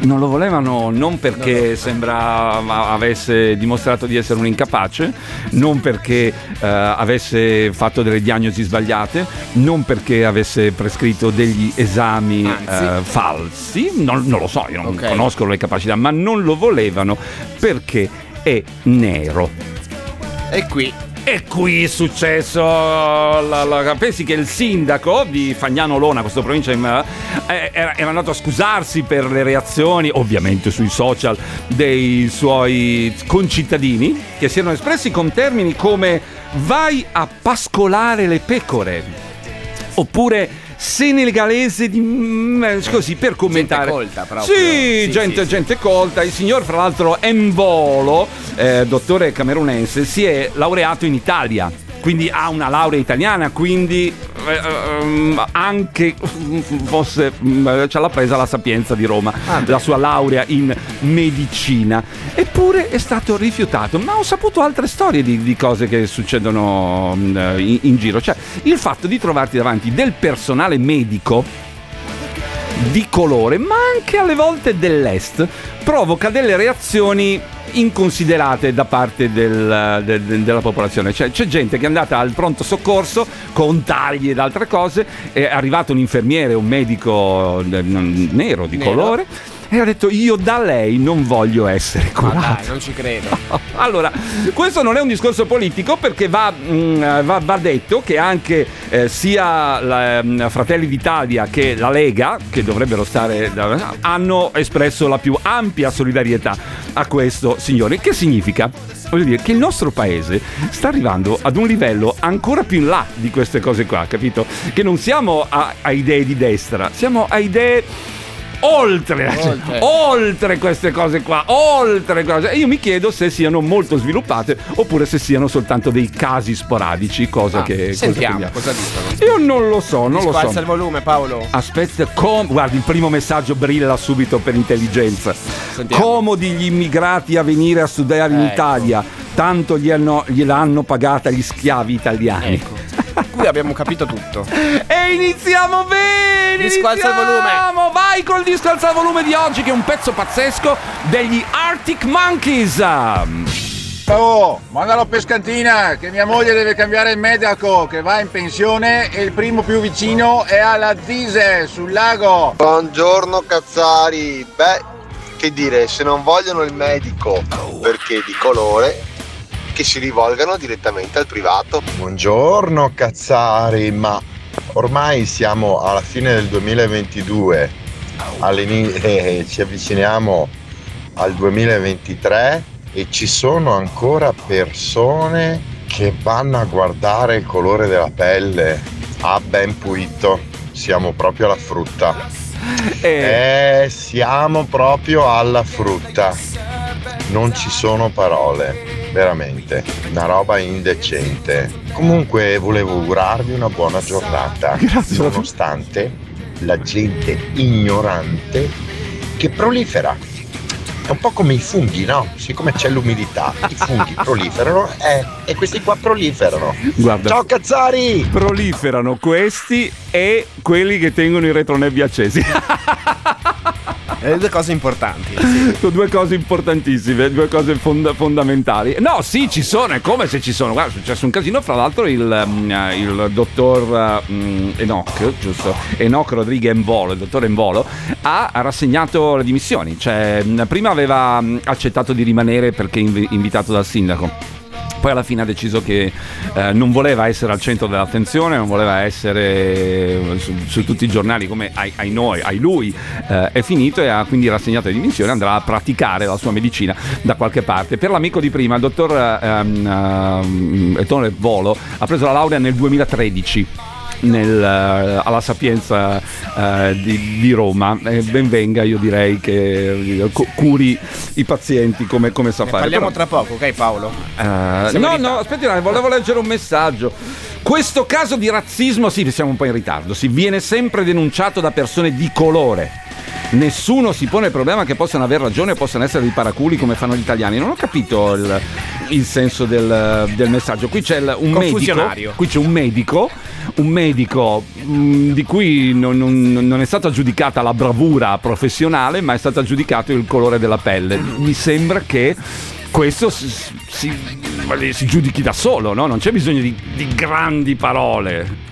Non lo volevano non perché sembra ma- avesse dimostrato di essere un incapace, non perché eh, avesse fatto delle diagnosi sbagliate, non perché avesse prescritto degli esami eh, falsi, non, non lo so, io non
Ok.
conosco le capacità, ma non lo volevano perché è nero.
E qui
E qui è successo, la- la- pensi che il sindaco di Fagnano Lona, questa provincia, eh, era, era andato a scusarsi per le reazioni, ovviamente sui social, dei suoi concittadini, che si erano espressi con termini come vai a pascolare le pecore, oppure senegalese di mm, così per commentare
colta proprio.
sì,
Sì,
gente,
sì, sì.
gente colta il signor fra l'altro Embolo eh, dottore camerunense si è laureato in Italia quindi ha una laurea italiana quindi eh, anche fosse mm, ce l'ha presa la Sapienza di Roma la sua laurea in medicina. Eppure è stato rifiutato ma ho saputo altre storie di, di cose che succedono mm, in, in giro. Cioè il fatto di trovarti davanti del personale medico di colore, ma anche alle volte dell'est, provoca delle reazioni inconsiderate da parte del- de- de- della popolazione. Cioè, c'è gente che è andata al pronto soccorso con tagli ed altre cose, è arrivato un infermiere, un medico eh, nero di
Nero.
colore. E ha detto io da lei non voglio essere
Ma
curato.
dai, non ci credo.
Allora, questo non è un discorso politico perché va, mm, va- va detto che anche eh, sia la, mm, Fratelli d'Italia che la Lega, che dovrebbero stare, da- hanno espresso la più ampia solidarietà a questo signore. Che significa? Voglio dire che il nostro paese sta arrivando ad un livello ancora più in là di queste cose qua, capito? Che non siamo a, a idee di destra, siamo a idee oltre, cioè,
Oltre.
oltre queste cose qua, oltre cose. E io mi chiedo se siano molto sviluppate oppure se siano soltanto dei casi sporadici, cosa
Ah,
che cosa
sentiamo
che-
cosa dicono.
Io non lo so, non lo
Squalza
so.
il volume, Paolo.
Aspetta, com- guardi, il primo messaggio brilla subito per intelligenza.
Sentiamo.
Comodi gli immigrati a venire a studiare in
Ecco.
Italia, tanto gli hanno- gliel'hanno pagata gli schiavi italiani.
Ecco. Qui abbiamo capito tutto.
E iniziamo bene!
Disco-alza il volume.
iniziamo! Vai col disco alza il volume di oggi che è un pezzo pazzesco degli Arctic Monkeys.
Oh, mandalo a Pescantina che mia moglie deve cambiare il medico che va in pensione e il primo più vicino è alla Dise sul lago.
Buongiorno Cazzari, beh, che dire, se non vogliono il medico perché di colore, che si rivolgano direttamente al privato.
Buongiorno Cazzari, ma ormai siamo alla fine del 2022, all'ini- eh, ci avviciniamo al 2023 e ci sono ancora persone che vanno a guardare il colore della pelle. Ah, ben puito, siamo proprio alla frutta. Eh, siamo proprio alla frutta. Non ci sono parole, veramente. Una roba indecente. Comunque volevo augurarvi una buona giornata.
Grazie.
Nonostante la gente ignorante che prolifera. È un po' come i funghi, no? Siccome c'è l'umidità, i funghi proliferano eh, e questi qua proliferano.
Guarda.
Ciao Cazzari!
Proliferano questi e quelli che tengono i retronebbia accesi.
Le due cose importanti.
Sono due cose importantissime, due cose fonda- fondamentali. No, sì, ci sono, è come se ci sono. Guarda, è successo un casino. Fra l'altro, il, mm, eh, il dottor mm, Enoch, giusto? Enoch Rodrigue Envolo, il dottor Envolo, ha rassegnato le dimissioni. Cioè, mm, prima aveva accettato di rimanere perché inv- invitato dal sindaco. Poi alla fine ha deciso che eh, non voleva essere al centro dell'attenzione, non voleva essere eh, su, su tutti i giornali come ai, ai noi, ai lui. Eh, è finito e ha quindi rassegnato le dimissioni, andrà a praticare la sua medicina da qualche parte. Per l'amico di prima, il dottor ehm, ehm, Ettore Volo, ha preso la laurea nel 2013 nel, eh, alla Sapienza eh, di, di Roma. Eh, ben venga, io direi che eh, cu- curi i pazienti come, come sa
Ne
fare.
parliamo
Però-
tra poco, ok Paolo? Siamo
no, no, aspetti, un attimo, volevo leggere un messaggio. Questo caso di razzismo, sì, siamo un po' in ritardo, si viene sempre denunciato da persone di colore. Nessuno si pone il problema che possano aver ragione e possano essere dei paraculi come fanno gli italiani. Non ho capito il, il senso del, del messaggio. Qui c'è il- un medico. Qui c'è un medico, un medico mh, di cui non, non- non è stata giudicata la bravura professionale, ma è stato giudicato il colore della pelle. Mi sembra che questo si, si- si giudichi da solo, no? Non c'è bisogno di, di grandi parole.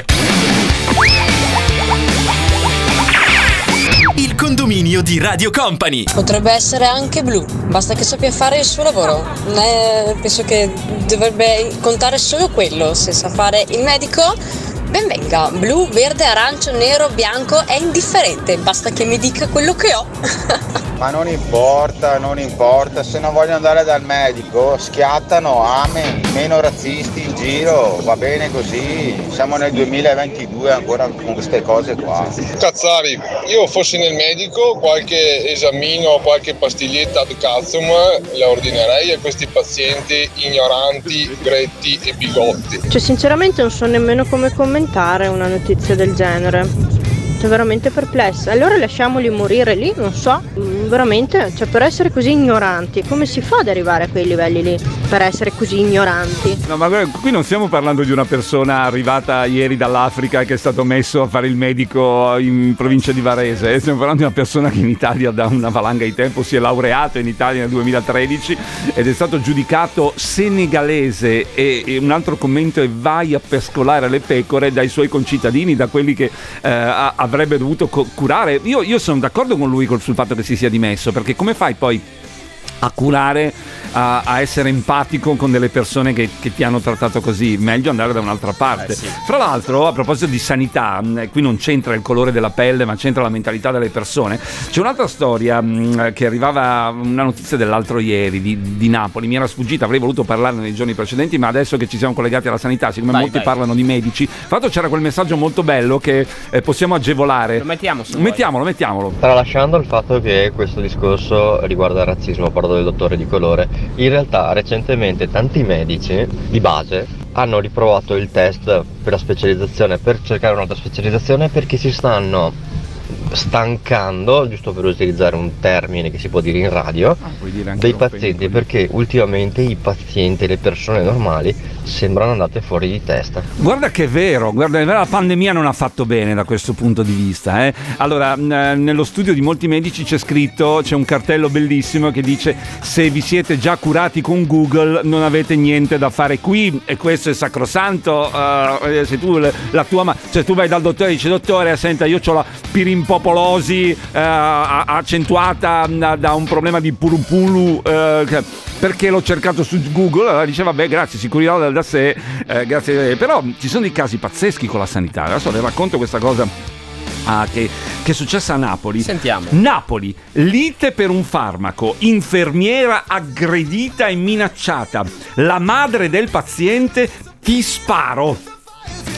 Condominio di Radio Company.
Potrebbe essere anche blu, basta che sappia fare il suo lavoro. Eh, penso che dovrebbe contare solo quello. Se sa fare il medico, ben venga. Blu, verde, arancio, nero, bianco è indifferente, basta che mi dica quello che ho.
Ma non importa, non importa, se non vogliono andare dal medico schiattano, amen, meno razzisti in giro, va bene così, siamo nel 2022 ancora con queste cose qua.
Cazzari, io fossi nel medico, qualche esamino, qualche pastiglietta ad calcium la ordinerei a questi pazienti ignoranti, gretti e bigotti.
Cioè, sinceramente non so nemmeno come commentare una notizia del genere. Cioè, veramente perplessa. Allora lasciamoli morire lì, non so. Veramente, cioè, per essere così ignoranti, come si fa ad arrivare a quei livelli lì? Per essere così ignoranti.
No, ma qui non stiamo parlando di una persona arrivata ieri dall'Africa che è stato messo a fare il medico in provincia di Varese. eh. Stiamo parlando di una persona che in Italia da una valanga di tempo si è laureato in Italia nel 2013 ed è stato giudicato senegalese e, e un altro commento è vai a pescolare le pecore dai suoi concittadini, da quelli che eh, avrebbe dovuto co- curare. Io, io sono d'accordo con lui sul fatto che si sia dimesso, perché come fai poi a curare, a, a essere empatico con delle persone che, che ti hanno trattato così, meglio andare da un'altra parte. Fra l'altro, a proposito di sanità, mh, qui non c'entra il colore della pelle, ma c'entra la mentalità delle persone. C'è un'altra storia mh, che arrivava, una notizia dell'altro ieri di, di Napoli, mi era sfuggita, avrei voluto parlarne nei giorni precedenti, ma adesso che ci siamo collegati alla sanità, siccome
Vai,
molti
vai.
parlano di medici, l'altro c'era quel messaggio molto bello che eh, possiamo agevolare.
Lo mettiamo su.
Mettiamolo, mettiamolo.
Tralasciando il fatto che questo discorso riguarda il razzismo, parlo del dottore di colore, in realtà recentemente tanti medici di base hanno riprovato il test per la specializzazione, per cercare un'altra specializzazione perché si stanno stancando, giusto per utilizzare un termine che si può dire in radio,
puoi dire
dei pazienti perché ultimamente i pazienti, le persone normali sembrano andate fuori di testa.
Guarda che è vero, guarda, la pandemia non ha fatto bene da questo punto di vista. eh. Allora, nello studio di molti medici c'è scritto, c'è un cartello bellissimo che dice se vi siete già curati con Google non avete niente da fare qui e questo è sacrosanto. eh, se tu la tua ma- cioè tu vai dal dottore e dici dottore, senta, io ho la pirimpopolosi eh, accentuata mh, da un problema di purupulu eh, perché l'ho cercato su Google, allora dice vabbè grazie, si curirà da, da sé, eh, grazie. Però ci sono dei casi pazzeschi con la sanità. Adesso le racconto questa cosa ah, che, che è successa a Napoli.
Sentiamo.
Napoli, lite per un farmaco, infermiera aggredita e minacciata, la madre del paziente ti sparo.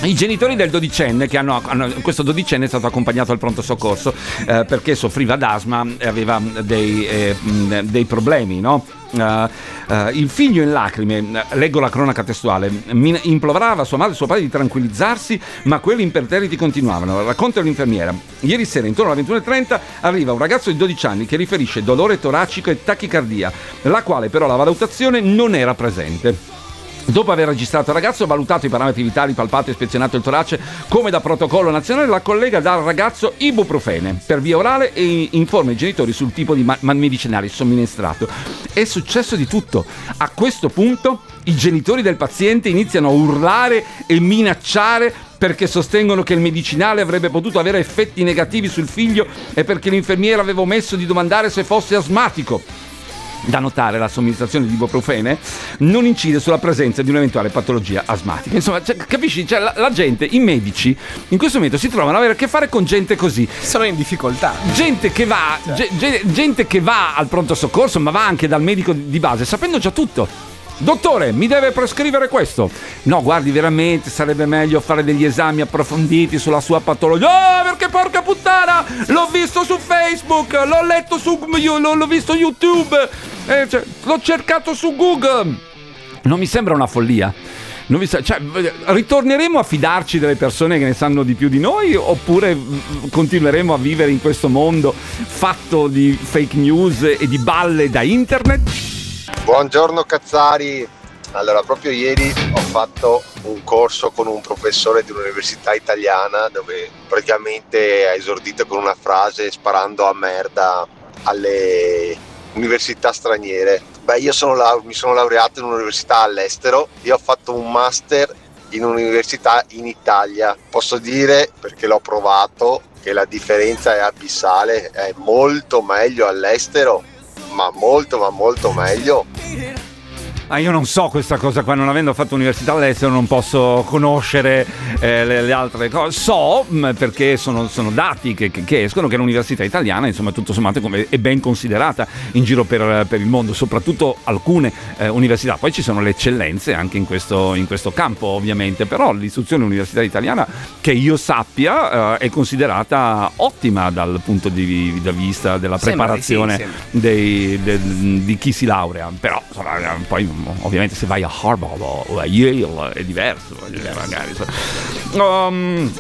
I genitori del dodicenne, che hanno, hanno- questo dodicenne è stato accompagnato al pronto soccorso eh, perché soffriva d'asma e aveva dei, eh, dei problemi, no? Eh, eh, il figlio in lacrime, leggo la cronaca testuale, min- implorava sua madre e suo padre di tranquillizzarsi, ma quelli imperterriti continuavano. Racconta l'infermiera. Ieri sera, intorno alle 21.30, arriva un ragazzo di 12 anni che riferisce dolore toracico e tachicardia, la quale però la valutazione non era presente. Dopo aver registrato il ragazzo, valutato i parametri vitali, palpato e ispezionato il torace come da protocollo nazionale, la collega dà al ragazzo ibuprofene per via orale e informa i genitori sul tipo di ma- medicinale somministrato. È successo di tutto. A questo punto i genitori del paziente iniziano a urlare e minacciare perché sostengono che il medicinale avrebbe potuto avere effetti negativi sul figlio e perché l'infermiera aveva omesso di domandare se fosse asmatico. Da notare la somministrazione di ibuprofene non incide sulla presenza di un'eventuale patologia asmatica. Insomma, cioè, capisci? Cioè, la, la gente, i medici, in questo momento si trovano ad avere a che fare con gente così.
Sono in difficoltà.
Gente che va, ge- ge- gente che va al pronto soccorso, ma va anche dal medico di base, sapendo già tutto. Dottore, mi deve prescrivere questo. No, guardi, veramente sarebbe meglio fare degli esami approfonditi sulla sua patologia. Oh, perché porca puttana! L'ho visto su Facebook, l'ho letto su. l'ho, visto YouTube, eh, cioè, l'ho cercato su Google. Non mi sembra una follia. Sa- cioè, ritorneremo a fidarci delle persone che ne sanno di più di noi oppure mm, continueremo a vivere in questo mondo fatto di fake news e di balle da internet?
Buongiorno Cazzari. Allora, proprio ieri ho fatto un corso con un professore di un'università italiana dove praticamente ha esordito con una frase sparando a merda alle università straniere. Beh, io sono lau- mi sono laureato in un'università all'estero e ho fatto un master in un'università in Italia. Posso dire, perché l'ho provato, che la differenza è abissale, è molto meglio all'estero, ma molto ma molto meglio.
Ah, io non so questa cosa qua, non avendo fatto università all'estero non posso conoscere eh, le, le altre cose. So, mh, perché sono, sono dati che, che- che escono, che l'università italiana, insomma, tutto sommato come- è ben considerata in giro per, per il mondo, soprattutto alcune eh, università. Poi ci sono le eccellenze anche in questo, in questo campo, ovviamente, però l'istruzione universitaria italiana, che io sappia, eh, è considerata ottima dal punto di, di vista della
di sì,
preparazione
sembra.
dei- del- di chi si laurea. Però insomma, poi ovviamente se vai a Harvard o a Yale è diverso. magari. Um,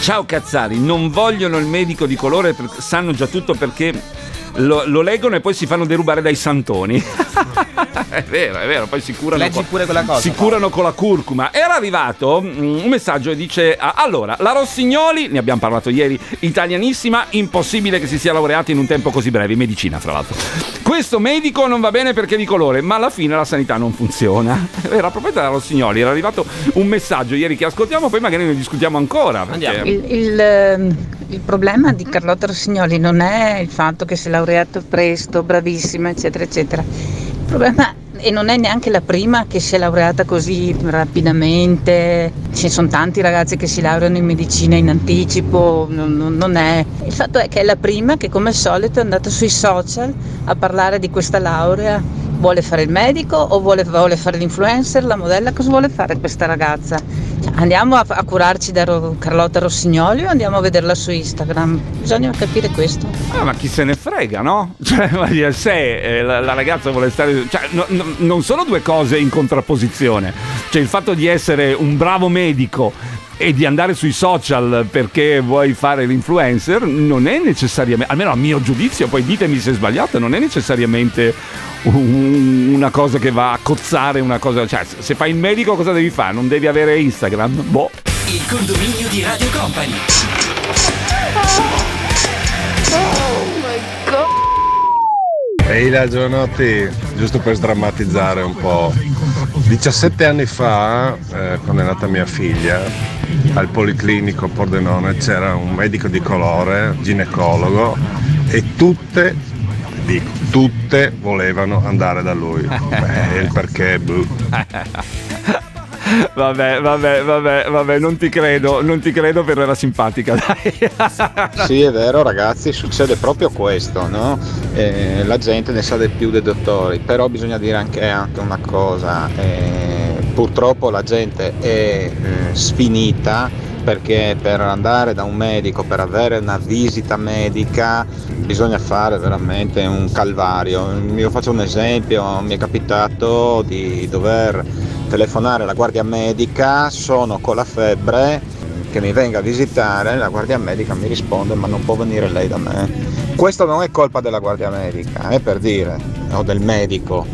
ciao Cazzari, non vogliono il medico di colore sanno già tutto perché lo, lo leggono e poi si fanno derubare dai santoni. è vero, è vero, poi si curano,
Leggi
con,
pure quella cosa,
si curano con la curcuma. Era arrivato mm, un messaggio che dice: ah, Allora, la Rossignoli, ne abbiamo parlato ieri, italianissima, impossibile che si sia laureata in un tempo così breve, in medicina, fra l'altro. Questo medico non va bene perché è di colore, ma alla fine la sanità non funziona. Era proprio della Rossignoli, era arrivato un messaggio ieri che ascoltiamo, poi magari ne discutiamo ancora. perché-
Il, il, ehm, il problema di Carlotta Rossignoli non è il fatto che si è laureato presto, bravissima, eccetera, eccetera. Il problema e non è neanche la prima che si è laureata così rapidamente. Ci sono tanti ragazzi che si laureano in medicina in anticipo, non- non è. Il fatto è che è la prima che come al solito è andata sui social a parlare di questa laurea. Vuole fare il medico o vuole, vuole fare l'influencer, la modella? Cosa vuole fare questa ragazza? Andiamo a, a curarci da Ro- Carlotta Rossignoli o andiamo a vederla su Instagram? Bisogna capire questo.
Ah, ma chi se ne frega, no? Cioè, se eh, la, la ragazza vuole stare. Cioè, no- no- non sono due cose in contrapposizione. Cioè, il fatto di essere un bravo medico e di andare sui social perché vuoi fare l'influencer non è necessariamente, almeno a mio giudizio, poi ditemi se è sbagliato, non è necessariamente un- una cosa che va a cozzare una cosa. Cioè, se fai il medico cosa devi fare? Non devi avere Instagram? Boh.
Il condominio di Radio Company.
Ehi la Giovanotti, giusto per sdrammatizzare un po'. 17 anni fa, eh, quando è nata mia figlia, al Policlinico Pordenone c'era un medico di colore, ginecologo, e tutte, dico, tutte volevano andare da lui. Beh, il perché, boh.
Vabbè, vabbè, vabbè, vabbè, non ti credo, non ti credo però era simpatica, dai.
Sì, è vero ragazzi, succede proprio questo, no? Eh, la gente ne sa di più dei dottori, però bisogna dire anche, anche una cosa, eh, Purtroppo la gente è eh, sfinita perché per andare da un medico, per avere una visita medica, bisogna fare veramente un calvario. Io faccio un esempio, mi è capitato di dover telefonare alla guardia medica, sono con la febbre, che mi venga a visitare, la guardia medica mi risponde ma non può venire lei da me. Questo non è colpa della guardia medica, è per dire, o del medico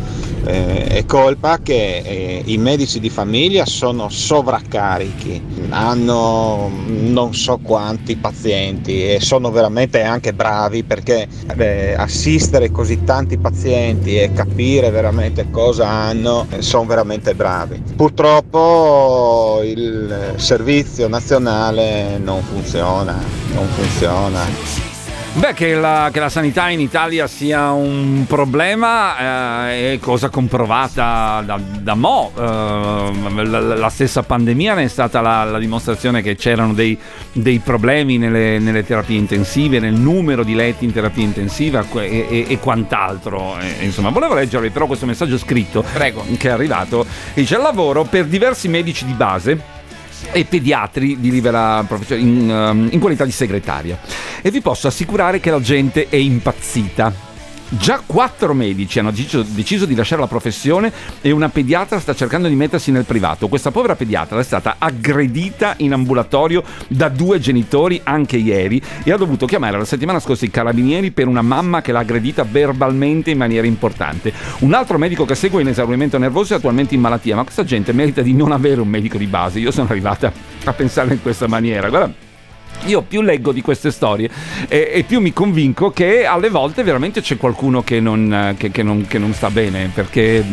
eh, è colpa che eh, i medici di famiglia sono sovraccarichi, hanno non so quanti pazienti e sono veramente anche bravi perché eh, assistere così tanti pazienti e capire veramente cosa hanno eh, sono veramente bravi. Purtroppo il servizio nazionale non funziona, non funziona.
Beh, che la, che la, sanità in Italia sia un problema eh, è cosa comprovata da, da Mo. Eh, la, la, stessa pandemia ne è stata la, la dimostrazione che c'erano dei, dei problemi nelle, nelle, terapie intensive, nel numero di letti in terapia intensiva e, e, e quant'altro. E, insomma, volevo leggervi però questo messaggio scritto
Prego.
che è arrivato. Dice: Lavoro per diversi medici di base e pediatri di libera professione in, um, in qualità di segretaria. E vi posso assicurare che la gente è impazzita Già quattro medici hanno deciso di lasciare la professione e una pediatra sta cercando di mettersi nel privato. Questa povera pediatra è stata aggredita in ambulatorio da due genitori anche ieri e ha dovuto chiamare la settimana scorsa i carabinieri per una mamma che l'ha aggredita verbalmente in maniera importante. Un altro medico che segue in esaurimento nervoso è attualmente in malattia, ma questa gente merita di non avere un medico di base. Io sono arrivata a pensare in questa maniera. Guarda io più leggo di queste storie e, e, più mi convinco che alle volte veramente c'è qualcuno che non, che, che non, che non sta bene perché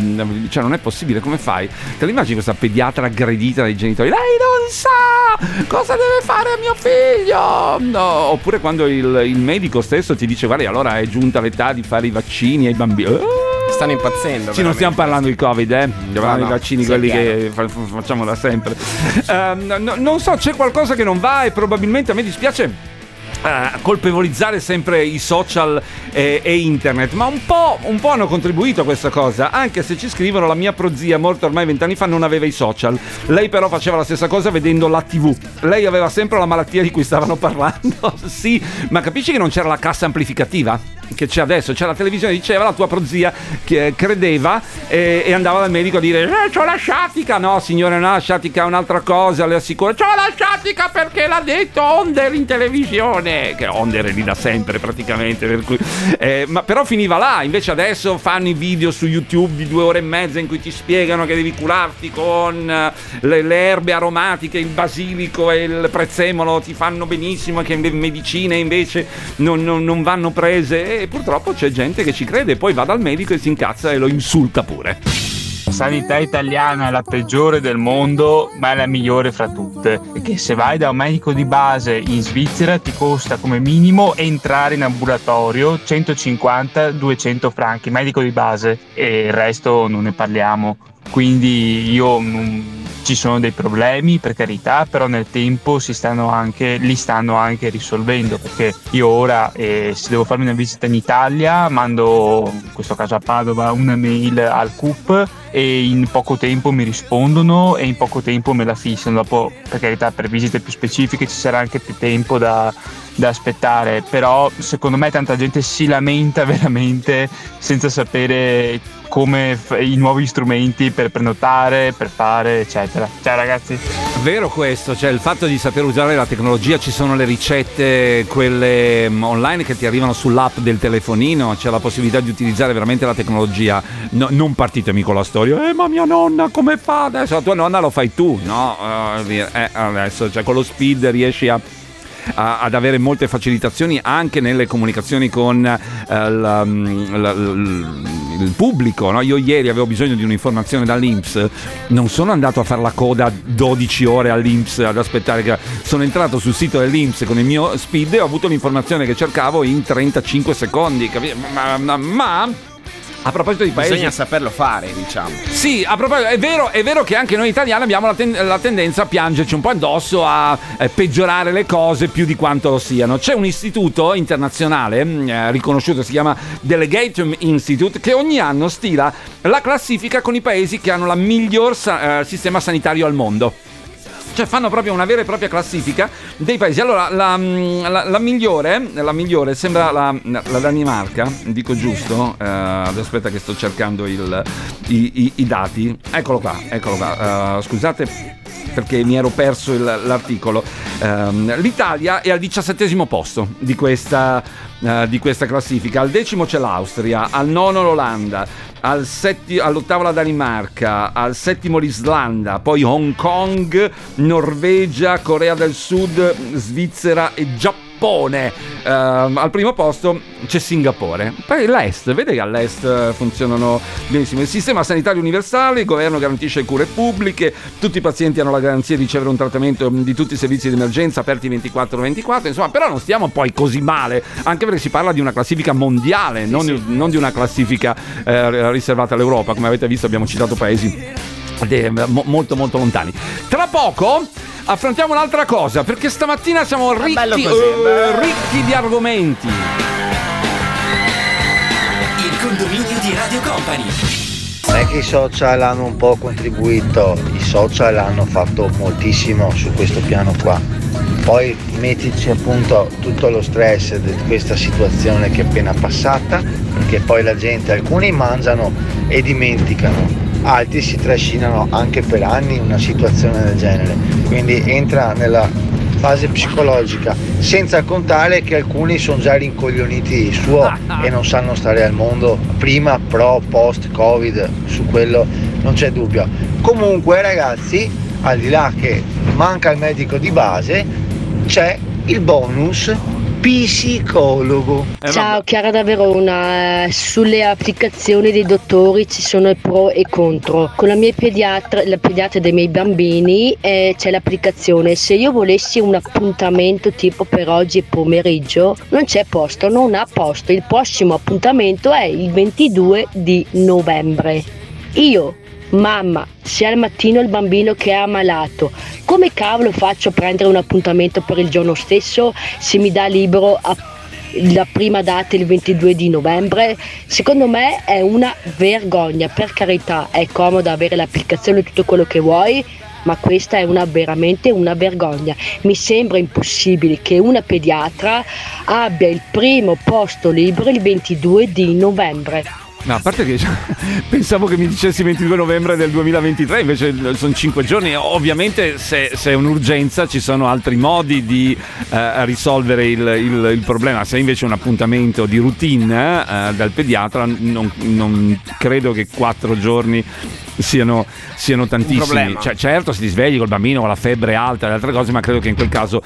cioè, non è possibile come fai te l'immagini questa pediatra aggredita dai genitori lei non sa cosa deve fare mio figlio no. oppure quando il, il, medico stesso ti dice guarda allora è giunta l'età di fare i vaccini ai bambini oh!
Stanno impazzendo.
Sì, non stiamo parlando di Covid, eh. Stiamo parlando no, vaccini, quelli che facciamo da sempre. Uh, no, non so, c'è qualcosa che non va e probabilmente a me dispiace Uh, colpevolizzare sempre i social e, e internet, ma un po', un po', hanno contribuito a questa cosa, anche se ci scrivono la mia prozia morta ormai vent'anni fa non aveva i social, lei però faceva la stessa cosa vedendo la tv, lei aveva sempre la malattia di cui stavano parlando, sì, ma capisci che non c'era la cassa amplificativa? che c'è adesso, c'è la televisione, diceva la tua prozia che credeva e, e andava dal medico a dire eh, c'ho la sciatica, no signore no, la sciatica è un'altra cosa, le assicuro, c'ho la sciatica perché l'ha detto Onder in televisione, che Onder è lì da sempre praticamente, per cui, eh, ma però finiva là, invece adesso fanno i video su YouTube di due ore e mezza in cui ti spiegano che devi curarti con eh, le, le erbe aromatiche, il basilico e il prezzemolo ti fanno benissimo, che le medicine invece non, non, non vanno prese e purtroppo c'è gente che ci crede poi va dal medico e si incazza e lo insulta pure.
Sanità italiana è la peggiore del mondo, ma è la migliore fra tutte. Perché se vai da un medico di base in Svizzera ti costa come minimo entrare in ambulatorio 150-200 franchi, medico di base, e il resto non ne parliamo. Quindi io non ci sono dei problemi per carità, però nel tempo stanno anche, li stanno anche risolvendo perché io ora eh, se devo farmi una visita in Italia mando in questo caso a Padova una mail al CUP e in poco tempo mi rispondono e in poco tempo me la fissano. Dopo per carità per visite più specifiche ci sarà anche più tempo da, da aspettare, però secondo me tanta gente si lamenta veramente senza sapere come f- i nuovi strumenti per prenotare, per fare, eccetera. Ciao ragazzi.
Vero questo, cioè il fatto di saper usare la tecnologia, ci sono le ricette, quelle mm, online che ti arrivano sull'app del telefonino, c'è la possibilità di utilizzare veramente la tecnologia. No, non partitemi con la storia, eh ma mia nonna come fa adesso? La tua nonna lo fai tu, no? Uh, eh, adesso, cioè con lo speed riesci a a, ad avere molte facilitazioni anche nelle comunicazioni con uh, la, la, il pubblico. No? Io ieri avevo bisogno di un'informazione dall'Inps, non sono andato a fare la coda 12 ore all'Inps ad aspettare che... Sono entrato sul sito dell'Inps con il mio speed e ho avuto l'informazione che cercavo in 35 secondi. Ma, ma, ma A proposito di paesi
Bisogna saperlo fare, diciamo.
sì, a proposito, è vero, è vero che anche noi italiani abbiamo la, ten- la tendenza a piangerci un po' addosso, a eh, peggiorare le cose più di quanto lo siano. C'è un istituto internazionale mh, eh, riconosciuto, si chiama Delegatum Institute, che ogni anno stila la classifica con i paesi che hanno la miglior sa- eh, sistema sanitario al mondo. Cioè fanno proprio una vera e propria classifica dei paesi. Allora, la, la- la migliore, la migliore sembra la, la Danimarca, dico giusto? Eh, aspetta che sto cercando il- i, i- i dati. Eccolo qua, eccolo qua. Eh, scusate perché mi ero perso il- l'articolo. Ehm, L'Italia è al diciassettesimo posto di questa, eh, di questa classifica. Al decimo c'è l'Austria, al nono l'Olanda, al setti- all'ottavo la Danimarca, al settimo l'Islanda, poi Hong Kong, Norvegia, Corea del Sud, Svizzera e Giappone. Ehm, al primo posto c'è Singapore. Poi l'Est, vede che all'Est funzionano benissimo. Il sistema sanitario universale, il governo garantisce cure pubbliche, tutti i pazienti hanno la garanzia di ricevere un trattamento di tutti i servizi di emergenza aperti 24-24, insomma, però non stiamo poi così male, anche perché si parla di una classifica mondiale, non, non di una classifica eh, riservata all'Europa. Come avete visto abbiamo citato paesi de- mo- molto molto lontani. Tra poco affrontiamo un'altra cosa, perché stamattina siamo ricchi,
così, bello.
ricchi di argomenti.
Il condominio di Radio Company.
Non è che i social hanno un po' contribuito, i social hanno fatto moltissimo su questo piano qua. Poi mettici appunto tutto lo stress di questa situazione che è appena passata, perché poi la gente, alcuni mangiano e dimenticano, altri si trascinano anche per anni una situazione del genere. Quindi entra nella fase psicologica, senza contare che alcuni sono già rincoglioniti di suo e non sanno stare al mondo prima, pro, post, covid, su quello non c'è dubbio. Comunque ragazzi, al di là che manca il medico di base, c'è il bonus psicologo.
Ciao Chiara da Verona, Eh, sulle applicazioni dei dottori ci sono i pro e contro. Con la mia pediatra, la pediatra dei miei bambini eh, c'è l'applicazione. Se io volessi un appuntamento tipo per oggi pomeriggio, non c'è posto, non ha posto. Il prossimo appuntamento è il 22 di novembre. Io, mamma, se al mattino il bambino che è ammalato, come cavolo faccio a prendere un appuntamento per il giorno stesso se mi dà libero la prima data il 22 di novembre? Secondo me è una vergogna, per carità è comodo avere l'applicazione tutto quello che vuoi, ma questa è una, veramente una vergogna. Mi sembra impossibile che una pediatra abbia il primo posto libero il 22 di novembre.
No, a parte che pensavo che mi dicessi 22 novembre del 2023, invece sono 5 giorni. Ovviamente se, se è un'urgenza ci sono altri modi di eh, risolvere il, il- il problema. Se invece è un appuntamento di routine eh, dal pediatra, non, non credo che 4 giorni siano, siano tantissimi. Cioè, certo, se ti svegli col bambino con la febbre alta e altre cose, ma credo che in quel caso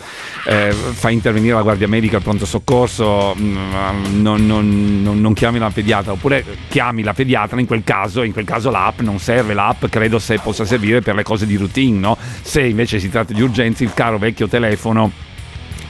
eh, fai intervenire la guardia medica, il pronto soccorso, mm, non, non- non- non chiami la pediatra, oppure chiami la pediatra, in quel caso, in quel caso l'app non serve, l'app credo se possa servire per le cose di routine, no? Se invece si tratta di urgenze, il caro vecchio telefono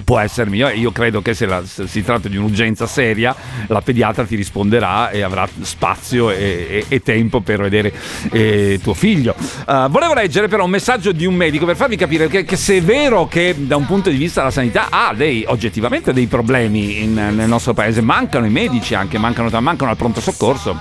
può essere mio e io credo che se, la- se si tratta di un'urgenza seria la pediatra ti risponderà e avrà spazio e, e- e tempo per vedere eh, tuo figlio Uh, volevo leggere però un messaggio di un medico per farvi capire che, che se è vero che da un punto di vista della sanità ha dei, oggettivamente dei problemi in- nel nostro paese mancano i medici anche mancano, mancano al pronto soccorso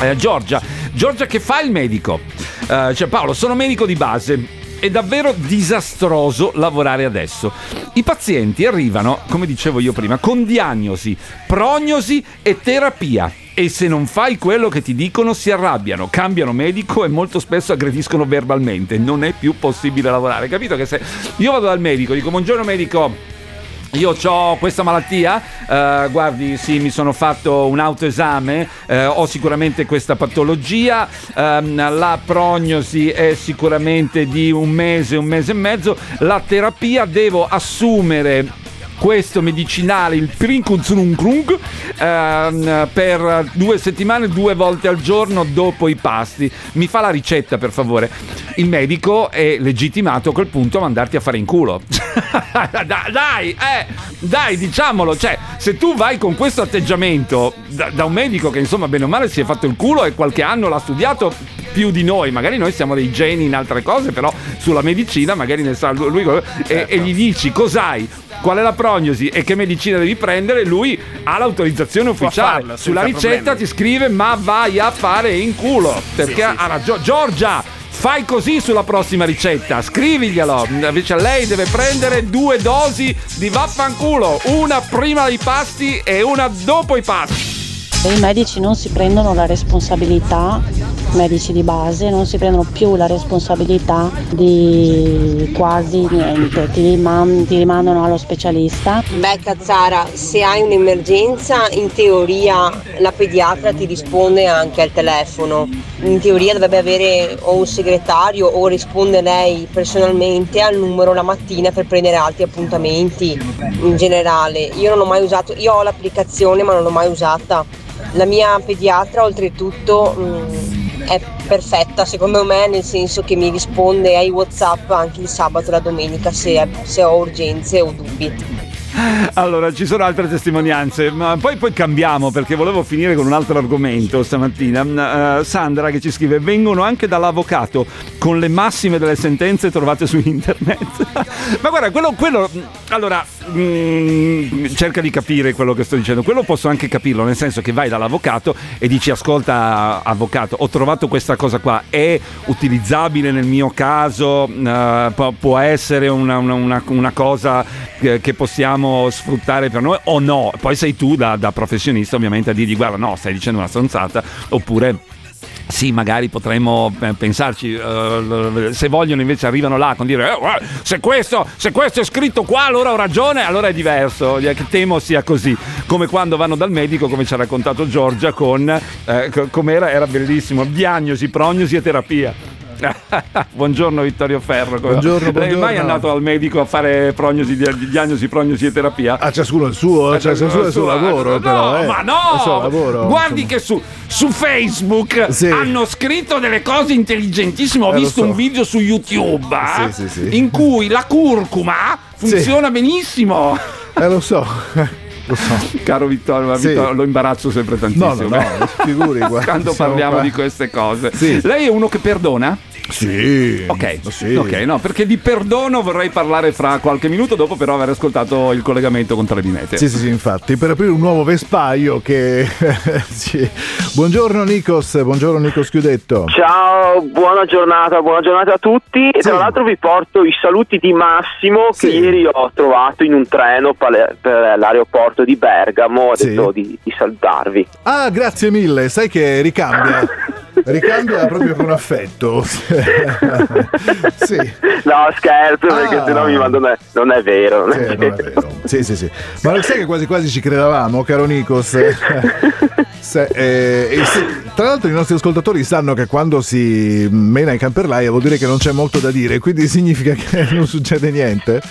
eh, Giorgia, Giorgia che fa il medico. Eh, cioè Paolo, sono medico di base. È davvero disastroso lavorare adesso. I pazienti arrivano, come dicevo io prima, con diagnosi, prognosi e terapia. E se non fai quello che ti dicono si arrabbiano, cambiano medico e molto spesso aggrediscono verbalmente. Non è più possibile lavorare. Capito che se io vado dal medico, dico buongiorno medico, io ho questa malattia, eh, guardi, sì, mi sono fatto un autoesame, eh, ho sicuramente questa patologia, ehm, la prognosi è sicuramente di un mese, un mese e mezzo, la terapia devo assumere questo medicinale, il Prinkuzrunkrung, ehm, per due settimane, due volte al giorno dopo i pasti. Mi fa la ricetta, per favore. Il medico è legittimato a quel punto a mandarti a fare in culo. Da- dai, eh, dai, diciamolo. Cioè, se tu vai con questo atteggiamento da, da un medico che, insomma, bene o male si è fatto il culo e qualche anno l'ha studiato più di noi, magari noi siamo dei geni in altre cose, però sulla medicina magari ne sa lui e, e gli dici cos'hai, qual è la prognosi e che medicina devi prendere, lui ha l'autorizzazione ufficiale.
farlo,
Sulla ricetta
problemi.
ti scrive ma vai a fare in culo, perché ha ragione. Giorgia! Fai così sulla prossima ricetta, scriviglielo. Invece lei deve prendere due dosi di vaffanculo, una prima dei pasti e una dopo i pasti.
E I medici non si prendono la responsabilità, medici di base, non si prendono più la responsabilità di quasi niente, ti, riman- ti rimandano allo specialista.
Beh, Cazzara, se hai un'emergenza, in teoria la pediatra ti risponde anche al telefono. In teoria dovrebbe avere o un segretario o risponde lei personalmente al numero la mattina per prendere altri appuntamenti in generale. Io non ho mai usato, io ho l'applicazione ma non l'ho mai usata. La mia pediatra oltretutto mh, è perfetta secondo me nel senso che mi risponde ai Whatsapp anche il sabato e la domenica se, se ho urgenze o dubbi.
Allora, ci sono altre testimonianze, ma poi, poi cambiamo perché volevo finire con un altro argomento stamattina. Eh, Sandra che ci scrive: Vengono anche dall'avvocato con le massime delle sentenze trovate su internet. ma guarda, quello. quello allora, mm, cerca di capire quello che sto dicendo. Quello posso anche capirlo, nel senso che vai dall'avvocato e dici: Ascolta, avvocato, ho trovato questa cosa qua, è utilizzabile nel mio caso? Eh, può, essere una, una- una- cosa che possiamo sfruttare per noi o no? Poi sei tu da, da professionista ovviamente a dirgli guarda no, stai dicendo una stronzata oppure... Sì, magari potremmo eh, pensarci, eh, se vogliono invece arrivano là con dire "Eh, se, questo, se questo è scritto qua allora ho ragione, allora è diverso, Eh, temo sia così, come quando vanno dal medico come ci ha raccontato Giorgia con, eh, co- com'era, era bellissimo, diagnosi, prognosi e terapia. buongiorno Vittorio Ferro.
Buongiorno,
Lei è mai
buongiorno.
andato al medico a fare prognosi, di- diagnosi, prognosi e terapia?
A ciascuno il suo,
Eh,
cioè, ciascuno il suo lavoro,
no,
però. eh.
ma
Il suo
no!
lavoro,
Guardi
insomma.
che su, su Facebook hanno scritto delle cose intelligentissime. Ho
Eh,
visto
so.
un video su YouTube eh,
Sì, sì, sì.
in cui la curcuma funziona benissimo.
Eh, lo so. Lo so.
Caro Vittorio, ma
Sì.
Vittorio, lo imbarazzo sempre tantissimo.
No, no, no,
eh.
figuri, guarda,
Quando parliamo
qua.
di queste cose.
Sì.
Lei è uno che perdona?
Sì.
Ok,
Sì.
ok, no, perché di perdono vorrei parlare fra qualche minuto dopo però aver ascoltato il collegamento con Trebinete.
Sì, sì, sì, infatti, per aprire un nuovo vespaio che... sì. Buongiorno Nikos, buongiorno Nikos Chiudetto.
Ciao, buona giornata, buona giornata a tutti. E tra l'altro vi porto i saluti di Massimo che ieri ho trovato in un treno per l'aeroporto di Bergamo. Ha
Sì.
detto di, di salutarvi.
Ah, grazie mille, sai che ricambia. Ricambia proprio con affetto. sì.
No, scherzo, perché
Ah.
sennò mi mando. Non è, vero. Non
Sì,
è
non è
vero.
vero. Sì, sì, sì. Ma lo sai che quasi quasi ci credevamo, caro Nikos? Se- eh, se- tra l'altro i nostri ascoltatori sanno che quando si mena in camperlaia vuol dire che non c'è molto da dire, quindi significa che non succede niente.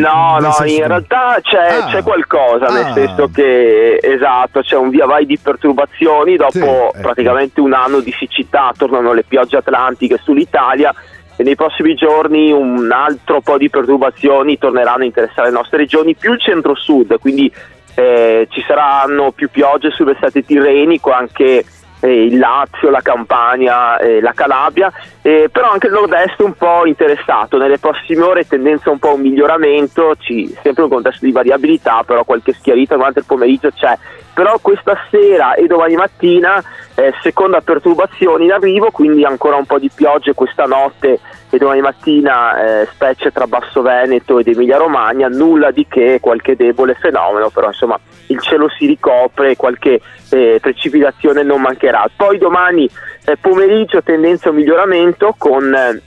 No, no,
senso-
in realtà c'è,
Ah.
c'è qualcosa, nel
Ah.
senso che esatto, c'è un via vai di perturbazioni, dopo
Sì, ecco.
praticamente un anno di siccità tornano le piogge atlantiche sull'Italia e nei prossimi giorni un altro po' di perturbazioni torneranno a interessare le nostre regioni, più il centro-sud, quindi eh, ci saranno più piogge sul versante tirrenico, anche eh, il Lazio, la Campania, eh, la Calabria, eh, però anche il nord-est un po' interessato. Nelle prossime ore tendenza un po' un miglioramento, ci, sempre un contesto di variabilità, però qualche schiarita durante il pomeriggio c'è. Però questa sera e domani mattina, eh, seconda perturbazione in arrivo, quindi ancora un po' di piogge questa notte e domani mattina, eh, specie tra Basso Veneto ed Emilia Romagna, nulla di che, qualche debole fenomeno, però insomma il cielo si ricopre, qualche eh, precipitazione non mancherà. Poi domani eh, pomeriggio tendenza a miglioramento con eh,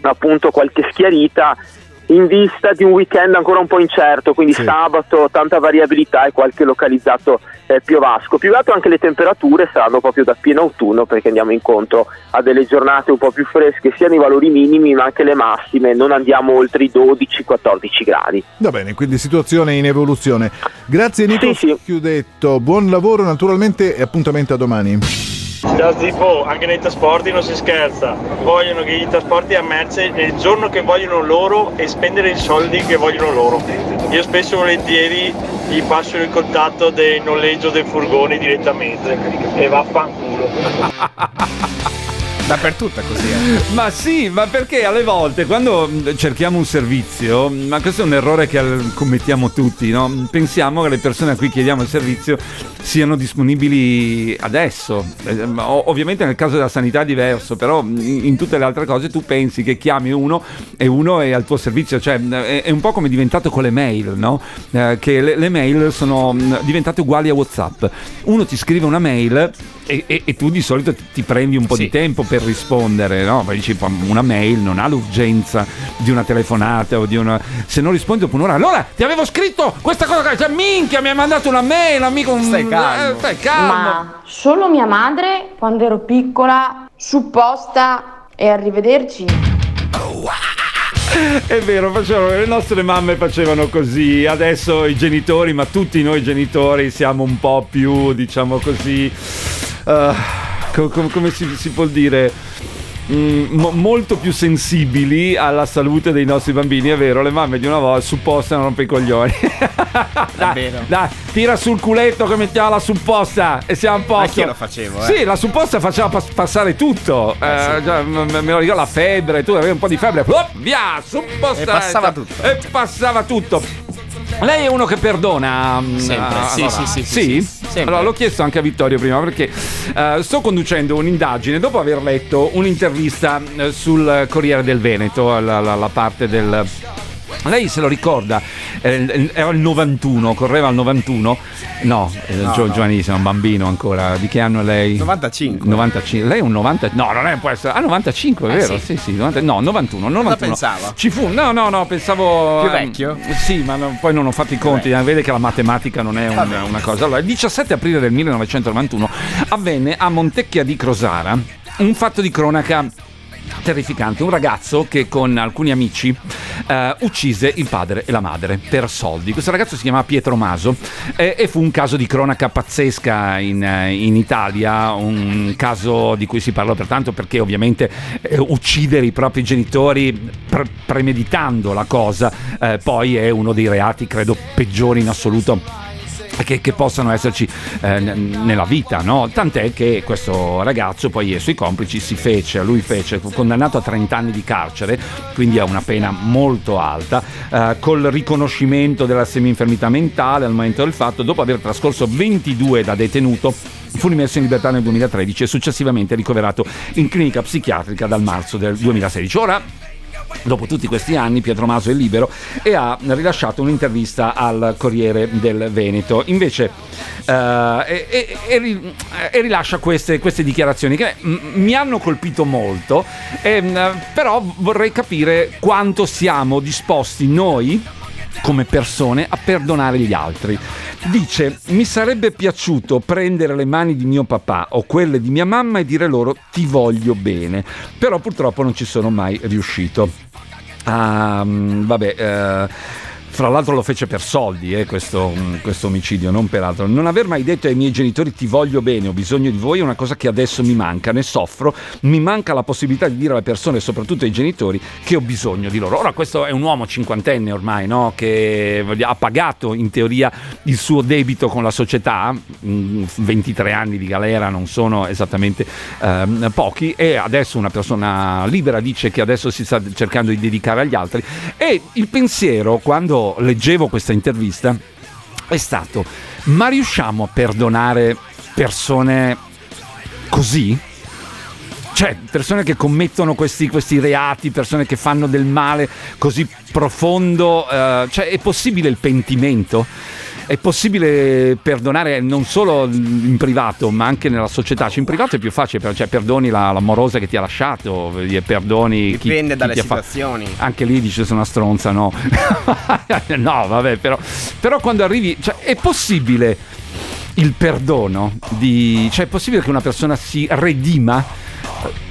appunto qualche schiarita in vista di un weekend ancora un po' incerto, quindi
Sì.
sabato tanta variabilità e qualche localizzato eh, piovasco. Più che anche le temperature saranno proprio da pieno autunno perché andiamo incontro a delle giornate un po' più fresche, sia nei valori minimi ma anche le massime, non andiamo oltre i 12-14 gradi.
Va bene, quindi situazione in evoluzione. Grazie Nico Chiudetto, buon lavoro naturalmente e appuntamento a domani.
Ciao Zippo, anche nei trasporti non si scherza. Vogliono che gli trasporti a merce nel giorno che vogliono loro e spendere i soldi che vogliono loro. Io spesso e volentieri gli passo il contatto del noleggio del furgone direttamente e vaffanculo.
Dappertutto è così. eh.
Ma sì, ma perché alle volte quando mh, cerchiamo un servizio, ma questo è un errore che commettiamo tutti, no? pensiamo che le persone a cui chiediamo il servizio siano disponibili adesso. Eh, o- Ovviamente nel caso della sanità è diverso, però in tutte le altre cose tu pensi che chiami uno e uno è al tuo servizio, cioè è un po' come è diventato con le mail, no? Eh, che le, mail sono diventate uguali a WhatsApp. Uno ti scrive una mail e, e- e tu di solito ti, prendi un po' di tempo per rispondere, no? Poi dici, "Ma una mail non ha l'urgenza di una telefonata o di una... Se non rispondi dopo un'ora, allora ti avevo scritto questa cosa, cioè minchia mi hai mandato una mail, amico... Stai
calmo.
stai calmo.
Ma solo mia madre, quando ero piccola, supposta e arrivederci.
È vero, facevano- le nostre mamme facevano così, adesso i genitori, ma tutti noi genitori siamo un po' più, diciamo così, eh, co- co- come si, si può dire, mm, mo- molto più sensibili alla salute dei nostri bambini, è vero, le mamme di una volta supposta non rompe i coglioni. dai, dai, tira sul culetto che mettiamo la supposta e siamo a posto.
Anch'io lo facevo, eh.
Sì, la supposta faceva pas- passare tutto. Eh, già, m- m- me lo ricordo, la febbre, tu avevi un po' di febbre, oh, via, supposta.
E passava tutto.
E passava tutto. Lei è uno che perdona. mm,
Sempre,
ah,
sì,
allora,
sì, sì, sì, sì, sempre.
Allora, l'ho chiesto anche a Vittorio prima perché eh, sto conducendo un'indagine dopo aver letto un'intervista eh, sul Corriere del Veneto, la, la- la parte del. Lei se lo ricorda, eh, era il 91, correva il 91. No, eh,
No,
gio-
no.
giovanissimo, un bambino ancora. Di che anno è lei?
95.
95. Lei è un 90. No, non è, può essere. Ah, 95, è
Eh,
vero?
sì.
Sì, sì. 90 no, 91. 91.
pensava?
Ci fu. No, no, no, pensavo.
Più
ehm,
vecchio?
Sì, ma no- poi non ho fatto i conti. eh, Vede che la matematica non è un- una cosa. Allora, il 17 aprile del 1991 avvenne a Montecchia di Crosara un fatto di cronaca terrificante. Un ragazzo che con alcuni amici eh, uccise il padre e la madre per soldi. Questo ragazzo si chiamava Pietro Maso eh, e fu un caso di cronaca pazzesca in, eh, in Italia, un caso di cui si parlò pertanto perché ovviamente eh, uccidere i propri genitori pre- premeditando la cosa eh, poi è uno dei reati credo peggiori in assoluto che, che possano esserci eh, n- nella vita, no? Tant'è che questo ragazzo poi e i suoi complici si fece, lui fece, fu condannato a 30 anni di carcere, quindi a una pena molto alta, eh, col riconoscimento della semi-infermità mentale al momento del fatto, dopo aver trascorso 22 da detenuto, fu rimesso in libertà nel 2013 e successivamente ricoverato in clinica psichiatrica dal marzo del 2016. Ora Dopo tutti questi anni Pietro Maso è libero e ha rilasciato un'intervista al Corriere del Veneto. Invece eh, e, e- e ri- e rilascia queste, queste dichiarazioni che mm, mi hanno colpito molto, ehm, però vorrei capire quanto siamo disposti noi come persone a perdonare gli altri. Dice: Mi sarebbe piaciuto prendere le mani di mio papà o quelle di mia mamma e dire loro ti voglio bene, però purtroppo non ci sono mai riuscito. Ah, vabbè. eh, fra l'altro lo fece per soldi, eh, questo, mm, questo omicidio, non per altro. Non aver mai detto ai miei genitori ti voglio bene, ho bisogno di voi è una cosa che adesso mi manca, ne soffro, mi manca la possibilità di dire alle persone, soprattutto ai genitori, che ho bisogno di loro. Ora questo è un uomo cinquantenne ormai, no? che ha pagato in teoria il suo debito con la società, mm, 23 anni di galera non sono esattamente ehm, pochi, e adesso una persona libera dice che adesso si sta cercando di dedicare agli altri. E il pensiero, quando leggevo questa intervista, è stato: ma riusciamo a perdonare persone così? Cioè, persone che commettono questi, questi reati, persone che fanno del male così profondo, eh, cioè è possibile il pentimento? È possibile perdonare non solo in privato, ma anche nella società. Cioè, in privato è più facile, cioè perdoni la- l'amorosa che ti ha lasciato, e perdoni
Dipende
chi
dalle
ha fa-
situazioni.
Anche lì dice sono una stronza, no. no, vabbè, però, però quando arrivi, cioè, è possibile il perdono di, cioè è possibile che una persona si redima?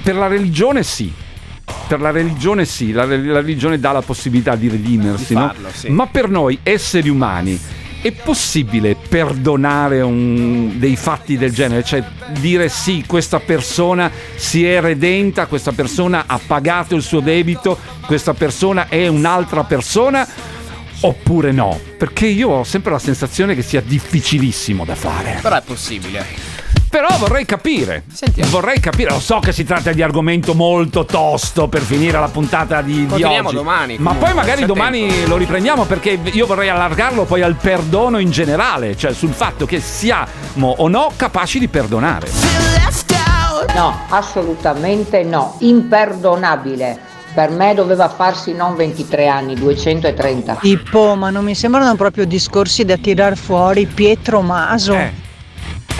Per la religione sì. Per la religione sì, la, la religione dà la possibilità di redimersi,
Di
no?
farlo, sì.
Ma per noi esseri umani è possibile perdonare un- dei fatti del genere? Cioè dire sì, questa persona si è redenta, questa persona ha pagato il suo debito, questa persona è un'altra persona? Oppure no? Perché io ho sempre la sensazione che sia difficilissimo da fare.
Però è possibile.
Però vorrei capire. Vorrei capire. Lo so che si tratta di argomento molto tosto per finire la puntata di, di
Continuiamo
oggi.
domani,
Ma
comunque,
poi magari domani lo riprendiamo perché io vorrei allargarlo poi al perdono in generale, cioè sul fatto che siamo o no capaci di perdonare.
No, assolutamente no, imperdonabile. Per me doveva farsi non 23 anni, 230.
Tipo, ma non mi sembrano proprio discorsi da tirar fuori Pietro Maso.
Eh,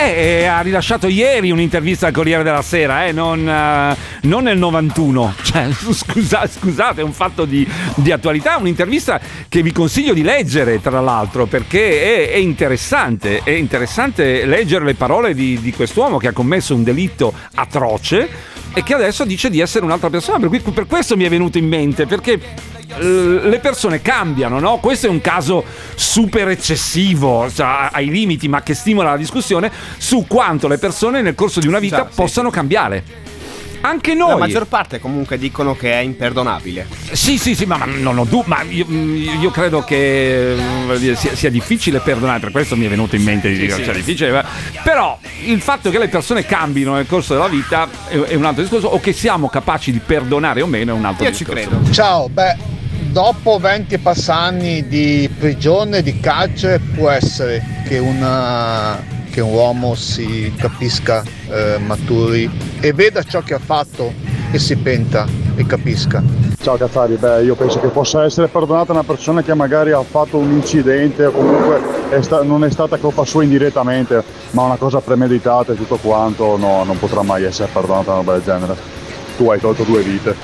ha rilasciato ieri un'intervista al Corriere della Sera, eh, non, eh, non nel 91. Cioè, scusa- scusate, è un fatto di, di attualità, un'intervista che vi consiglio di leggere, tra l'altro, perché è, è interessante. È interessante leggere le parole di, di quest'uomo che ha commesso un delitto atroce e che adesso dice di essere un'altra persona. Per, cui, per questo mi è venuto in mente, perché eh, le persone cambiano, no? Questo è un caso super eccessivo, cioè, ai limiti, ma che stimola la discussione su quanto le persone nel corso di una vita
sì,
possano cambiare. Anche noi.
La maggior parte comunque dicono che è imperdonabile.
Sì, sì, sì, ma, ma non ho dubbi, ma io, io credo che eh, sia, sia difficile perdonare, per questo mi è venuto in mente di
Sì,
dire
sì.
cioè, difficile, ma- però il fatto che le persone cambino nel corso della vita è, è un altro discorso, o che siamo capaci di perdonare o meno è un altro discorso.
Ciao, beh, dopo 20 e passanni di prigione, di carcere, può essere che, una- che un uomo si capisca, eh, maturi e veda ciò che ha fatto e si penta e capisca.
Ciao Cazzari, beh io penso che possa essere perdonata una persona che magari ha fatto un incidente o comunque è sta- non è stata colpa sua indirettamente, ma una cosa premeditata e tutto quanto, no, non potrà mai essere perdonata una roba del genere. Tu hai tolto due vite.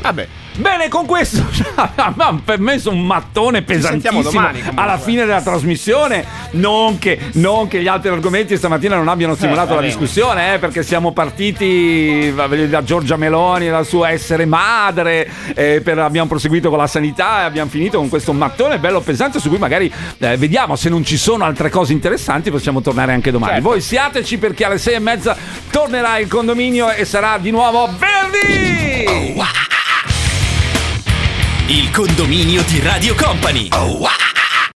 Vabbè.
Bene, con questo ha permesso un mattone pesantissimo
domani,
alla fine della trasmissione. Non che, non che gli altri argomenti stamattina non abbiano stimolato
Eh,
la discussione, eh, perché siamo partiti da Giorgia Meloni, la sua essere madre, eh, per- abbiamo proseguito con la sanità e abbiamo finito con questo mattone bello pesante su cui magari eh, vediamo se non ci sono altre cose interessanti, possiamo tornare anche domani.
Certo.
Voi siateci perché alle sei e mezza tornerà il condominio e sarà di nuovo venerdì!
Il condominio di Radio Company.